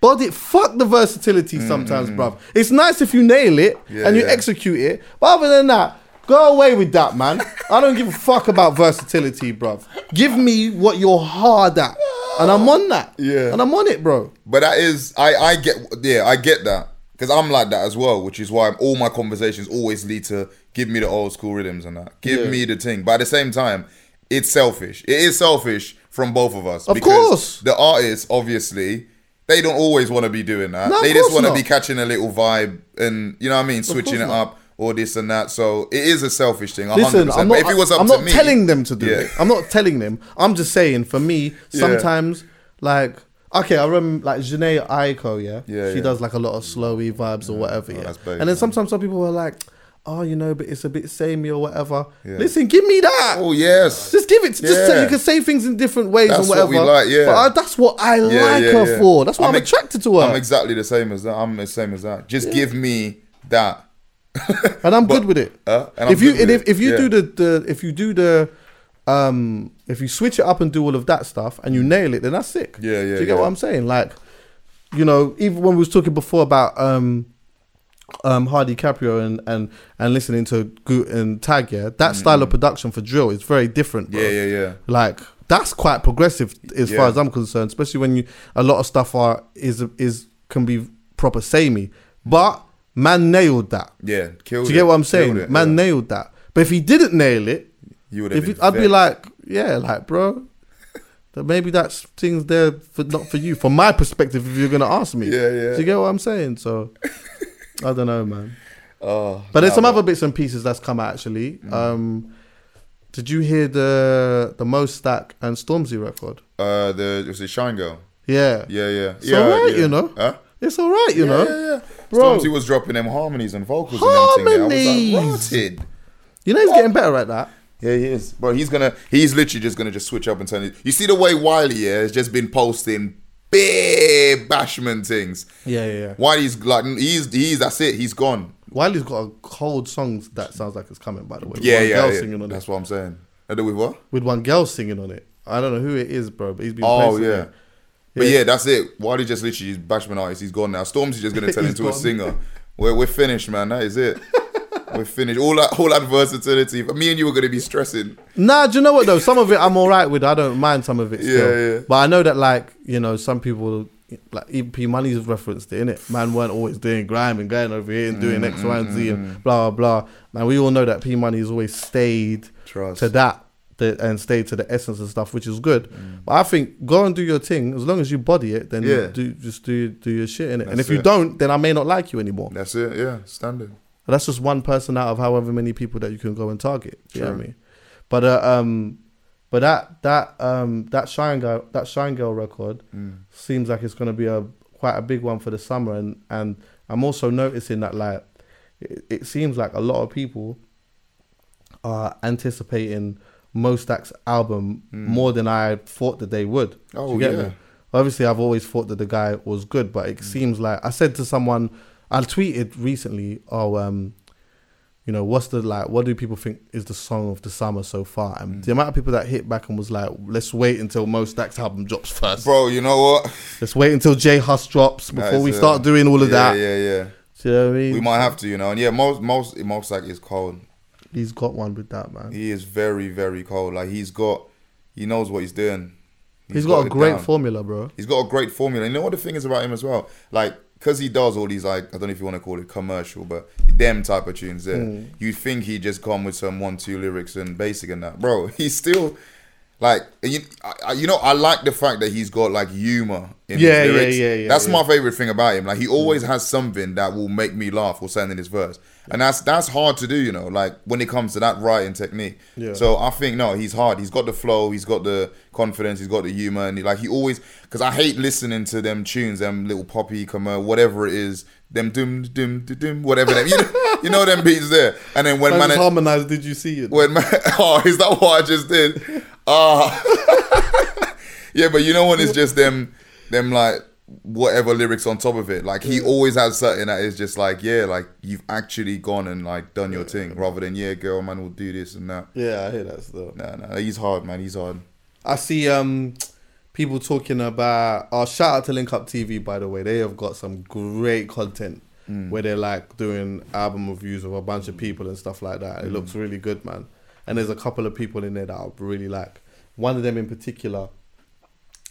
Body it. Fuck the versatility sometimes, bruv. It's nice if you nail it Mm, Yeah, and you yeah. execute it, but other than that, go away with that, man. I don't give a fuck about versatility, bruv. Give me what you're hard at, and I'm on that. Yeah. and I'm on it, bro. But that is, I, I get, yeah, I get that because I'm like that as well, which is why all my conversations always lead to give me the old school rhythms and that, give Yeah. me the thing. But at the same time, it's selfish. It is selfish from both of us. Of because course. the artists obviously. They don't always want to be doing that. No, they just want to be catching a little vibe and you know what I mean, switching it not. up or this and that. So it is a selfish thing. 100%. Listen, I'm but not. if it was up I'm to not me, telling them to do Yeah. it. I'm not telling them. I'm just saying. For me, sometimes like. Okay, I remember like Jhené Aiko, yeah? Yeah, She yeah. does like a lot of slowy vibes or whatever, Oh, yeah. that's and then man. sometimes some people are like, oh, you know, but it's a bit samey or whatever. Yeah. Listen, give me that. Oh yes. Just give it. To, Just say, Yeah. you can say things in different ways That's what whatever. we like, yeah. But I, that's what I Yeah, like her for. That's why I'm, ex- attracted to her, I'm exactly the same as that. I'm the same as that. Just give me that. and I'm but- good with it. Uh, and I'm if you with if, it, if you do the, the if you do the um if you switch it up and do all of that stuff and you nail it, then that's sick. Yeah, yeah, Do you get what I'm saying? Like, you know, even when we was talking before about um um Hardy Caprio and and and listening to Goot and Tag, yeah, that style of production for drill is very different. Bro. Mm. Yeah, yeah, yeah. Like that's quite progressive as far as I'm concerned, especially when you a lot of stuff are is is can be proper samey. But man nailed that. Yeah, killed Do you get it, what I'm saying? it, Man yeah. nailed that. But if he didn't nail it, You would have if been he, I'd be like, yeah, like bro, that maybe that's things there for not for you. From my perspective, if you're gonna ask me, Yeah, yeah. Do you get what I'm saying? So I don't know, man. Oh, But there's some other bits and pieces that's come out actually. Mm. Um, did you hear the the Mo Stack and Stormzy record? Uh, the it was it Shine Girl? Yeah, Yeah, yeah. It's yeah, alright, yeah. you know. Huh? It's all right, you yeah, know. yeah, yeah. Bro. Stormzy was dropping them harmonies and vocals and everything. There. I was Harmonies. like. You know he's getting better at that. Yeah, he is. Bro, he's gonna he's literally just gonna just switch up and turn it. You see the way Wiley yeah, has just been posting big bashman things. Yeah, yeah, yeah. Wiley's like he's he's that's it, he's gone. Wiley's got a cold song that sounds like it's coming. By the way, Yeah, yeah, yeah. That's it. what I'm saying. And with what? With one girl singing on it. I don't know who it is, bro, but he's been. Oh yeah. it. But Yeah. yeah, that's it. Wiley just literally is bashman artist, he's gone now. Stormzy's just gonna turn into a singer. We're we're finished, man. That is it. we're finished. All that all that versatility. Me and you were gonna be stressing. Nah, do you know what though? Some of it I'm all right with. I don't mind some of it. Still. Yeah, yeah. But I know that like you know some people like even P Money's referenced it in it. Man weren't always doing grime and going over here and doing X, Y, and Z Mm. and blah blah blah. Man, we all know that P Money has always stayed Trust. to that. The, and stayed to the essence and stuff, which is good. But I think go and do your thing. As long as you body it, then Mm. Yeah. do just do do your shit in it. and if you don't, then I may not like you anymore. That's it, yeah. Standard. That's just one person out of however many people that you can go and target. You know what I mean? But uh, um, but that that um that Shine Girl that Shine Girl record Mm. seems like it's gonna be a quite a big one for the summer, and and I'm also noticing that like it, it seems like a lot of people are anticipating Mo Stack's album more than I thought that they would. Mm. Oh, you get yeah. me? Obviously, I've always thought that the guy was good, but it seems like I said to someone, I tweeted recently, "Oh, um, you know, what's the like? What do people think is the song of the summer so far?" And Mm. the amount of people that hit back and was like, "Let's wait until Mo Stack's album drops first. Bro, you know what? Let's wait until J Hus drops before we start doing all of yeah, that." Yeah, yeah. Do you know what I mean? We might have to, you know. And yeah, most most most like is cold. He's got one with that man. He is very, very cold. Like he's got he knows what he's doing. he's got, a great down. formula, bro. He's got a great formula. You know what the thing is about him as well? Like, because he does all these, like, I don't know if you want to call it commercial, but them type of tunes there. Hmm. You'd think he'd just come with some one, two lyrics and basic and that. Bro, he's still, Like you, I, you know, I like the fact that he's got like humor in Yeah, his yeah, lyrics. yeah, yeah, That's yeah. my favorite thing about him. Like he always has something that will make me laugh or send in his verse, and that's that's hard to do. You know, like when it comes to that writing technique. Yeah. So I think no, he's hard. He's got the flow. He's got the confidence. He's got the humor, and he, like he always. Because I hate listening to them tunes, them little poppy commercial, whatever it is, them doom doom doom doom, whatever them. You know, you know them beats there. And then when Man, man, harmonized. Did you see it? when man, oh, is that what I just did? Ah, yeah, but you know when it's just them, them like whatever lyrics on top of it. Like he always has something that is just like, yeah, like you've actually gone and like done your thing, rather than yeah, girl, man, will do this and that. yeah, I hear that stuff. Nah, nah, he's hard, man. He's hard. I see um people talking about. Oh, shout out to Link Up TV by the way. They have got some great content where they're like doing album reviews of a bunch of people and stuff like that. It looks really good, man. And there's a couple of people in there that I really like. One of them in particular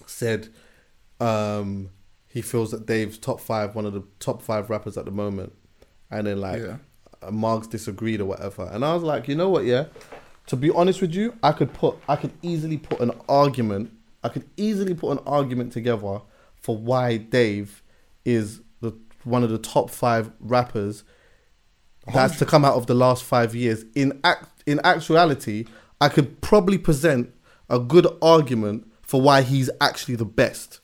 said um he feels that Dave's top five, one of the top five rappers at the moment. And then like Yeah. uh, Marks disagreed or whatever. And I was like, you know what, yeah? To be honest with you, I could put I could easily put an argument I could easily put an argument together for why Dave is the one of the top five rappers that's to come out of the last five years. In act in actuality, I could probably present a good argument for why he's actually the best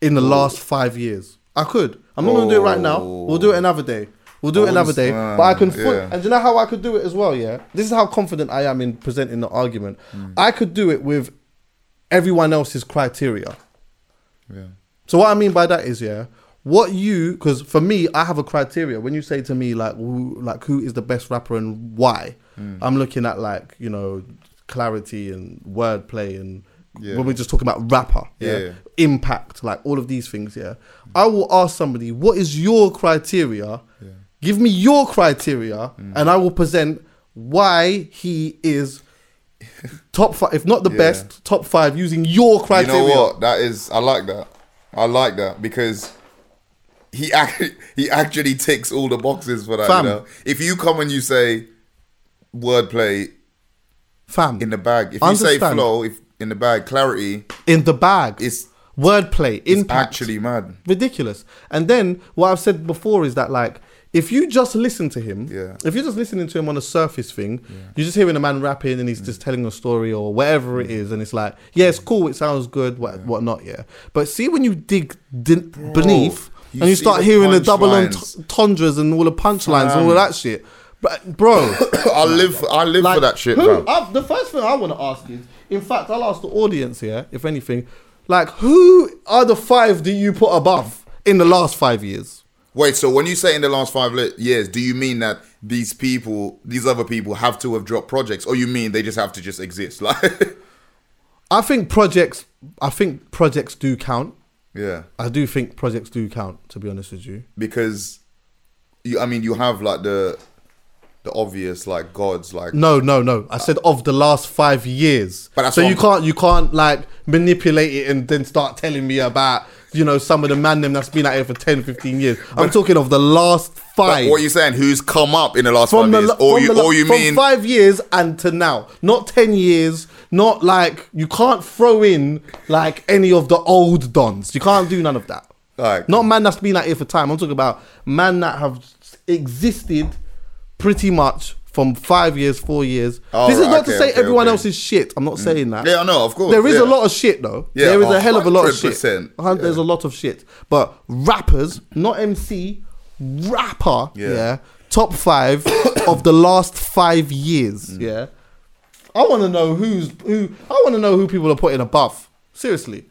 in the last five years. I could. I'm not gonna do it right now. We'll do it another day. We'll do it another day. but I can. Fu- yeah. And do you know how I could do it as well? Yeah. This is how confident I am in presenting the argument. Mm. I could do it with everyone else's criteria. Yeah. So what I mean by that is, yeah, what you because for me, I have a criteria. When you say to me like, who, like who is the best rapper and why, mm. I'm looking at like you know clarity and wordplay and Yeah. when we're just talking about rapper, yeah, Yeah. impact, like all of these things, yeah. I will ask somebody, what is your criteria? Give me your criteria, mm. and I will present why he is top five, if not the Yeah. best, top five using your criteria. You know what? That is, I like that. I like that because he actually he actually ticks all the boxes for that. Fam. You know, if you come and you say wordplay Fam, in the bag, if you say Understand. flow, if in the bag, clarity, in the bag. It's- wordplay, it's impact. actually mad. ridiculous. And then what I've said before is that like if you just listen to him, Yeah. if you're just listening to him on a surface thing, you're just hearing a man rapping and he's just telling a story or whatever it is, and it's like, yeah, it's cool, it sounds good, what whatnot, yeah. But see when you dig din- beneath you and you start the hearing the double entendres and all the punchlines and all that shit, but bro. I live, I live for that shit, who, bro. uh, the first thing I want to ask is, in fact, I'll ask the audience here, if anything, like, who are the five that you put above in the last five years? Wait, so when you say in the last five years, do you mean that these people, these other people, have to have dropped projects, or you mean they just have to just exist? Like, I think projects. I think projects do count. yeah, I do think projects do count. To be honest with you, because you, I mean, you have like the the obvious like gods, like no, no, no. I said of the last five years. But that's so what you I'm- can't you can't like manipulate it and then start telling me about you know some of the man them that's been out here for 10, 15 years. I'm talking of the last But five. what you saying? Who's come up in the last five years, la- or you, la- or you from mean? five years and to now, not ten years, not like you can't throw in like any of the old dons. You can't do none of that. Like- not man that's been out here for time. I'm talking about man that have existed pretty much from five years, four years. Oh, this is right, not to say okay, everyone okay. Mm. else is shit. I'm not saying that. Yeah, I know, of course, There is yeah. a lot of shit though. Yeah, there is a hell of a lot of shit. 100%, Uh, There's a lot of shit. But rappers, not MC, rapper, Yeah. yeah, top five of the last five years, Mm. yeah. I want to know who's who. I want to know who people are putting above. Seriously,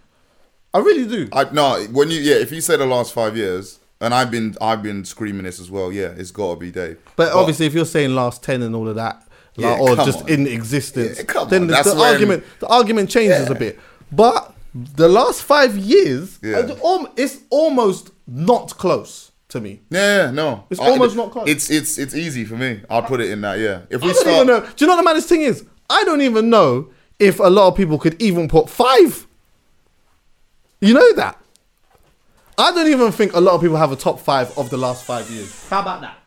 I really do. I no, when you yeah, if you say the last five years, and I've been I've been screaming this as well. Yeah, it's got to be Dave. But obviously, if you're saying last ten and all of that, Yeah, like, or just on. in existence, Yeah, then the, the argument the argument changes a bit. But the last five years, Yeah. it's almost not close to me. Yeah, yeah, no, It's almost not close. It's it's it's easy for me. I'll put it in that. Yeah, if I we don't start, even know. Do you know what the maddest thing is? I don't even know if a lot of people could even put five. You know that? I don't even think a lot of people have a top five of the last five years. How about that?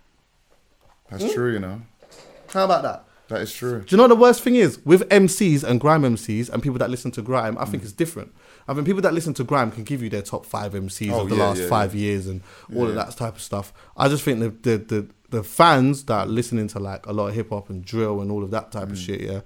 that's true. You know, How about that? That is true. Do you know what the worst thing is? With MCs and grime MCs and people that listen to grime, I Mm. think it's different. I mean, people that listen to grime can give you their top five MCs Oh, of the yeah, last yeah, five years and all of that type of stuff. I just think the the the, the fans that are listening to like a lot of hip hop and drill and all of that type of shit, yeah.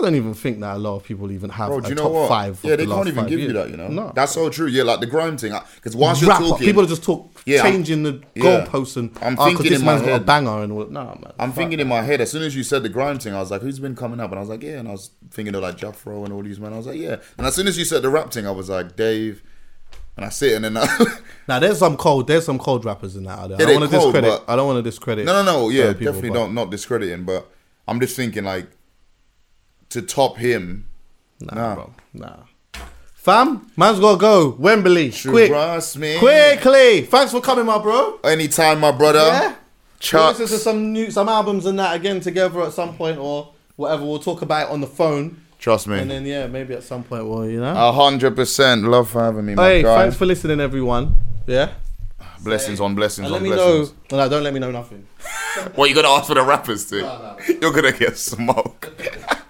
I don't even think that a lot of people even have. Bro, a do you know top what? five. yeah, they last can't even give you that. You know, No. that's so true. Yeah, like the grime thing. Because whilst you're talking, people are just talk Yeah, changing the yeah. goalposts and I'm oh, thinking this in my man's got a head- banger and all. Nah, man. I'm thinking that. in my head as soon as you said the grime thing, I was like, "Who's been coming up?" And I was like, "Yeah." And I was thinking of like Jafro and all these men. I was like, "Yeah." And as soon as you said the rap thing, I was like, "Dave." And I sit and then I, Now there's some cold, there's some cold rappers in that. I don't want to discredit. I don't want to discredit. no, no, no, yeah, people, definitely not not discrediting, but I'm just thinking like to top him. Nah, Nah. bro. Nah. Fam, man's gotta go. Wembley. Quick. Trust me. Quickly. Thanks for coming, my bro. Anytime, my brother. Yeah. We'll listen to some new some albums and that again together at some point or whatever. We'll talk about it on the phone. Trust me. And then yeah, maybe at some point we'll, you know. A hundred percent. Love for having me, my hey, guy. thanks for listening everyone. Yeah. blessings on blessings And let on me blessings. know. No, don't let me know nothing. What you gonna ask for the rappers too? You're gonna get smoke.